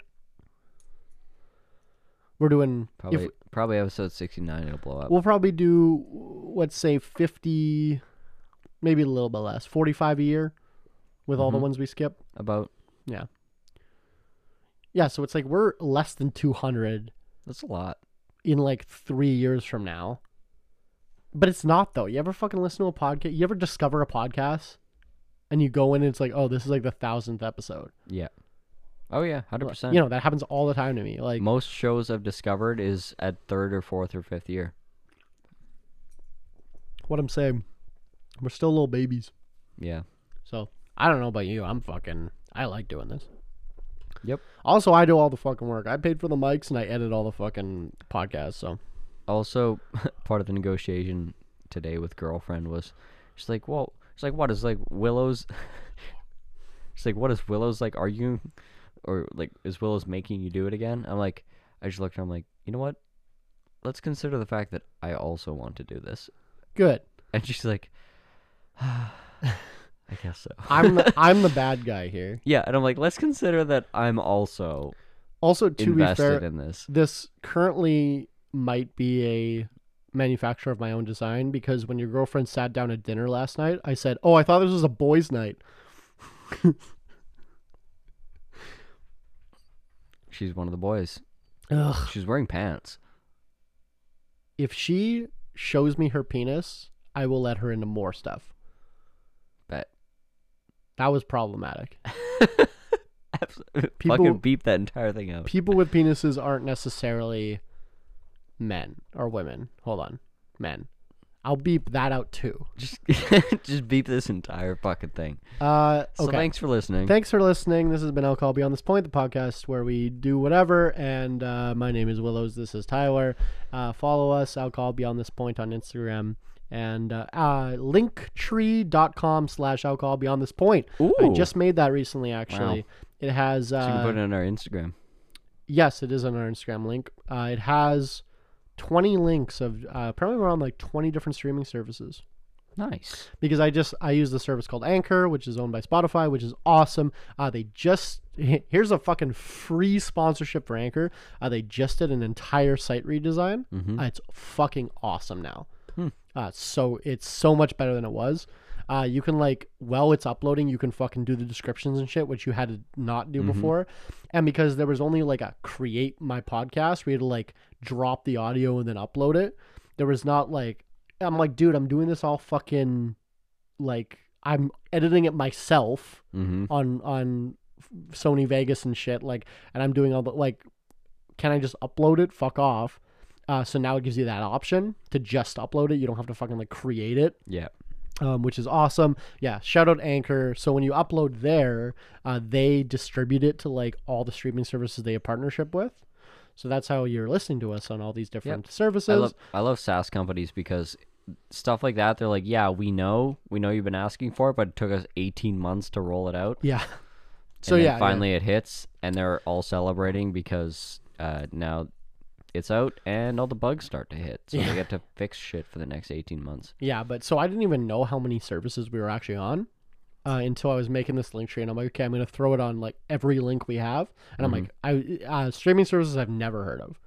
We're doing. Probably If, probably episode 69 it'll blow up. we'll probably do, let's say 50, maybe a little bit less, 45 a year, with all the Mhm. ones we skip. About Yeah, Yeah, so it's like we're less than 200 that's a lot. in like three years from now. But it's not though. You ever fucking listen to a podcast? You ever discover a podcast, and you go in and it's like, oh, this is like the thousandth episode. Yeah. Oh yeah, 100%. You know that happens all the time to me. Like, most shows I've discovered is at third or fourth or fifth year. what I'm saying, we're still little babies. Yeah. So I don't know about you. I'm fucking. I like doing this. Yep. Also, I do all the fucking work. I paid for the mics and I edit all the fucking podcasts. So Also, part of the negotiation today with girlfriend was she's like, "Well, she's like, what is like Willow's?" she's like, "What is Willow's like? Are you, or like, is Willow's making you do it again?" I'm like, I just looked. at her, I'm like, you know what? Let's consider the fact that I also want to do this. good. And she's like, I guess so. I'm the, I'm the bad guy here. yeah, and I'm like, let's consider that I'm also Also, to be fair, in this. this currently might be a manufacturer of my own design because when your girlfriend sat down at dinner last night, I said, "Oh, I thought this was a boys' night." She's one of the boys. Ugh. She's wearing pants. If she shows me her penis, I will let her into more stuff. That was problematic. Absolutely. People- Fucking beep that entire thing out. People with penises aren't necessarily men or women. Hold on, men. I'll beep that out too. Just, just beep this entire fucking thing. Uh, So okay. thanks for listening. Thanks for listening. This has been Alcohol Beyond This Point, the podcast where we do whatever. And uh, my name is Willows. This is Tyler. Uh, follow us, Alcohol Beyond This Point, on Instagram. And uh, uh, linktree.com slash alcohol beyond this point. I Ooh. just made that recently, actually. It has. Uh, so you can put it on our Instagram. Yes, it is on our Instagram link. Uh, it has 20 links of uh, probably around like 20 different streaming services Nice. because I just I use the service called Anchor, which is owned by Spotify, which is awesome. Uh, they just here's a fucking free sponsorship for Anchor. Uh, they just did an entire site redesign. Mm-hmm. Uh, it's fucking awesome now. Hmm. Uh, so it's so much better than it was. Uh, you can like while it's uploading, you can fucking do the descriptions and shit, which you had to not do Mhm. before. And because there was only like a create my podcast, we had to like drop the audio and then upload it. There was not like I'm like, dude, I'm doing this all fucking like I'm editing it myself Mm-hmm. on on Sony Vegas and shit. Like, and I'm doing all the like. Can I just upload it? Fuck off. Uh, so now it gives you that option to just upload it. You don't have to fucking like create it, Yeah. um, which is awesome. Yeah, shout out Anchor. So when you upload there, uh, they distribute it to like all the streaming services they have partnership with. So that's how you're listening to us on all these different services. I love I love SaaS companies because stuff like that. They're like, yeah, we know, we know you've been asking for it, but it took us 18 months to roll it out. yeah. So and then yeah, yeah. finally it hits, and they're all celebrating because uh, now it's out and all the bugs start to hit. So they get to fix shit for the next 18 months. Yeah, but so I didn't even know how many services we were actually on uh, until I was making this link tree, and I'm like, okay, I'm gonna throw it on like every link we have, and I'm like, I uh, streaming services I've never heard of.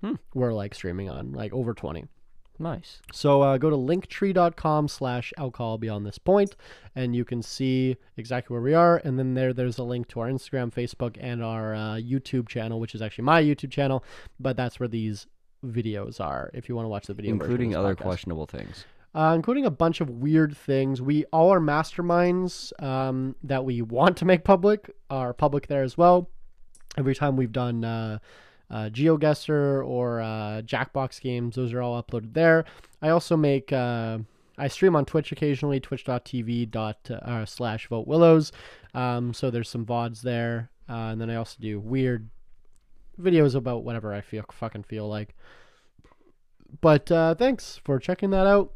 Hmm. We're like streaming on like over twenty. Nice. So uh, go to linktree.com slash alcohol beyond this point, and you can see exactly where we are. And then there, there's a link to our Instagram, Facebook, and our uh, YouTube channel, which is actually my YouTube channel. But that's where these videos are. If you want to watch the video, Including other podcast questionable things. uh, including a bunch of weird things. We all our masterminds um, that we want to make public are public there as well. Every time we've done uh, uh, GeoGuessr or uh, Jackbox games, those are all uploaded there. I also make. Uh, I stream on Twitch occasionally, twitch.tv dot uh, slash vote willows. Um, so there's some VODs there. Uh, and then I also do weird videos about whatever I feel fucking feel like. But uh, thanks for checking that out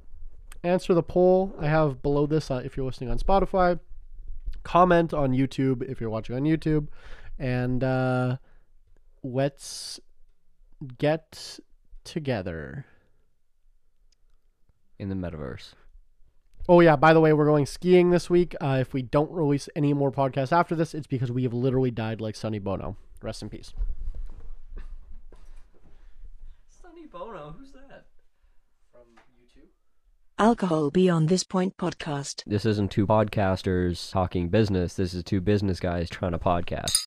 answer the poll I have below this uh, if you're listening on Spotify. comment on YouTube if you're watching on YouTube, and uh, let's get together. In the metaverse. Oh yeah, by the way, we're going skiing this week. Uh, if we don't release any more podcasts after this, it's because we have literally died like Sonny Bono. Rest in peace. Sonny Bono, who's that? From YouTube. Alcohol Beyond This Point podcast. This isn't two podcasters talking business. This is two business guys trying to podcast.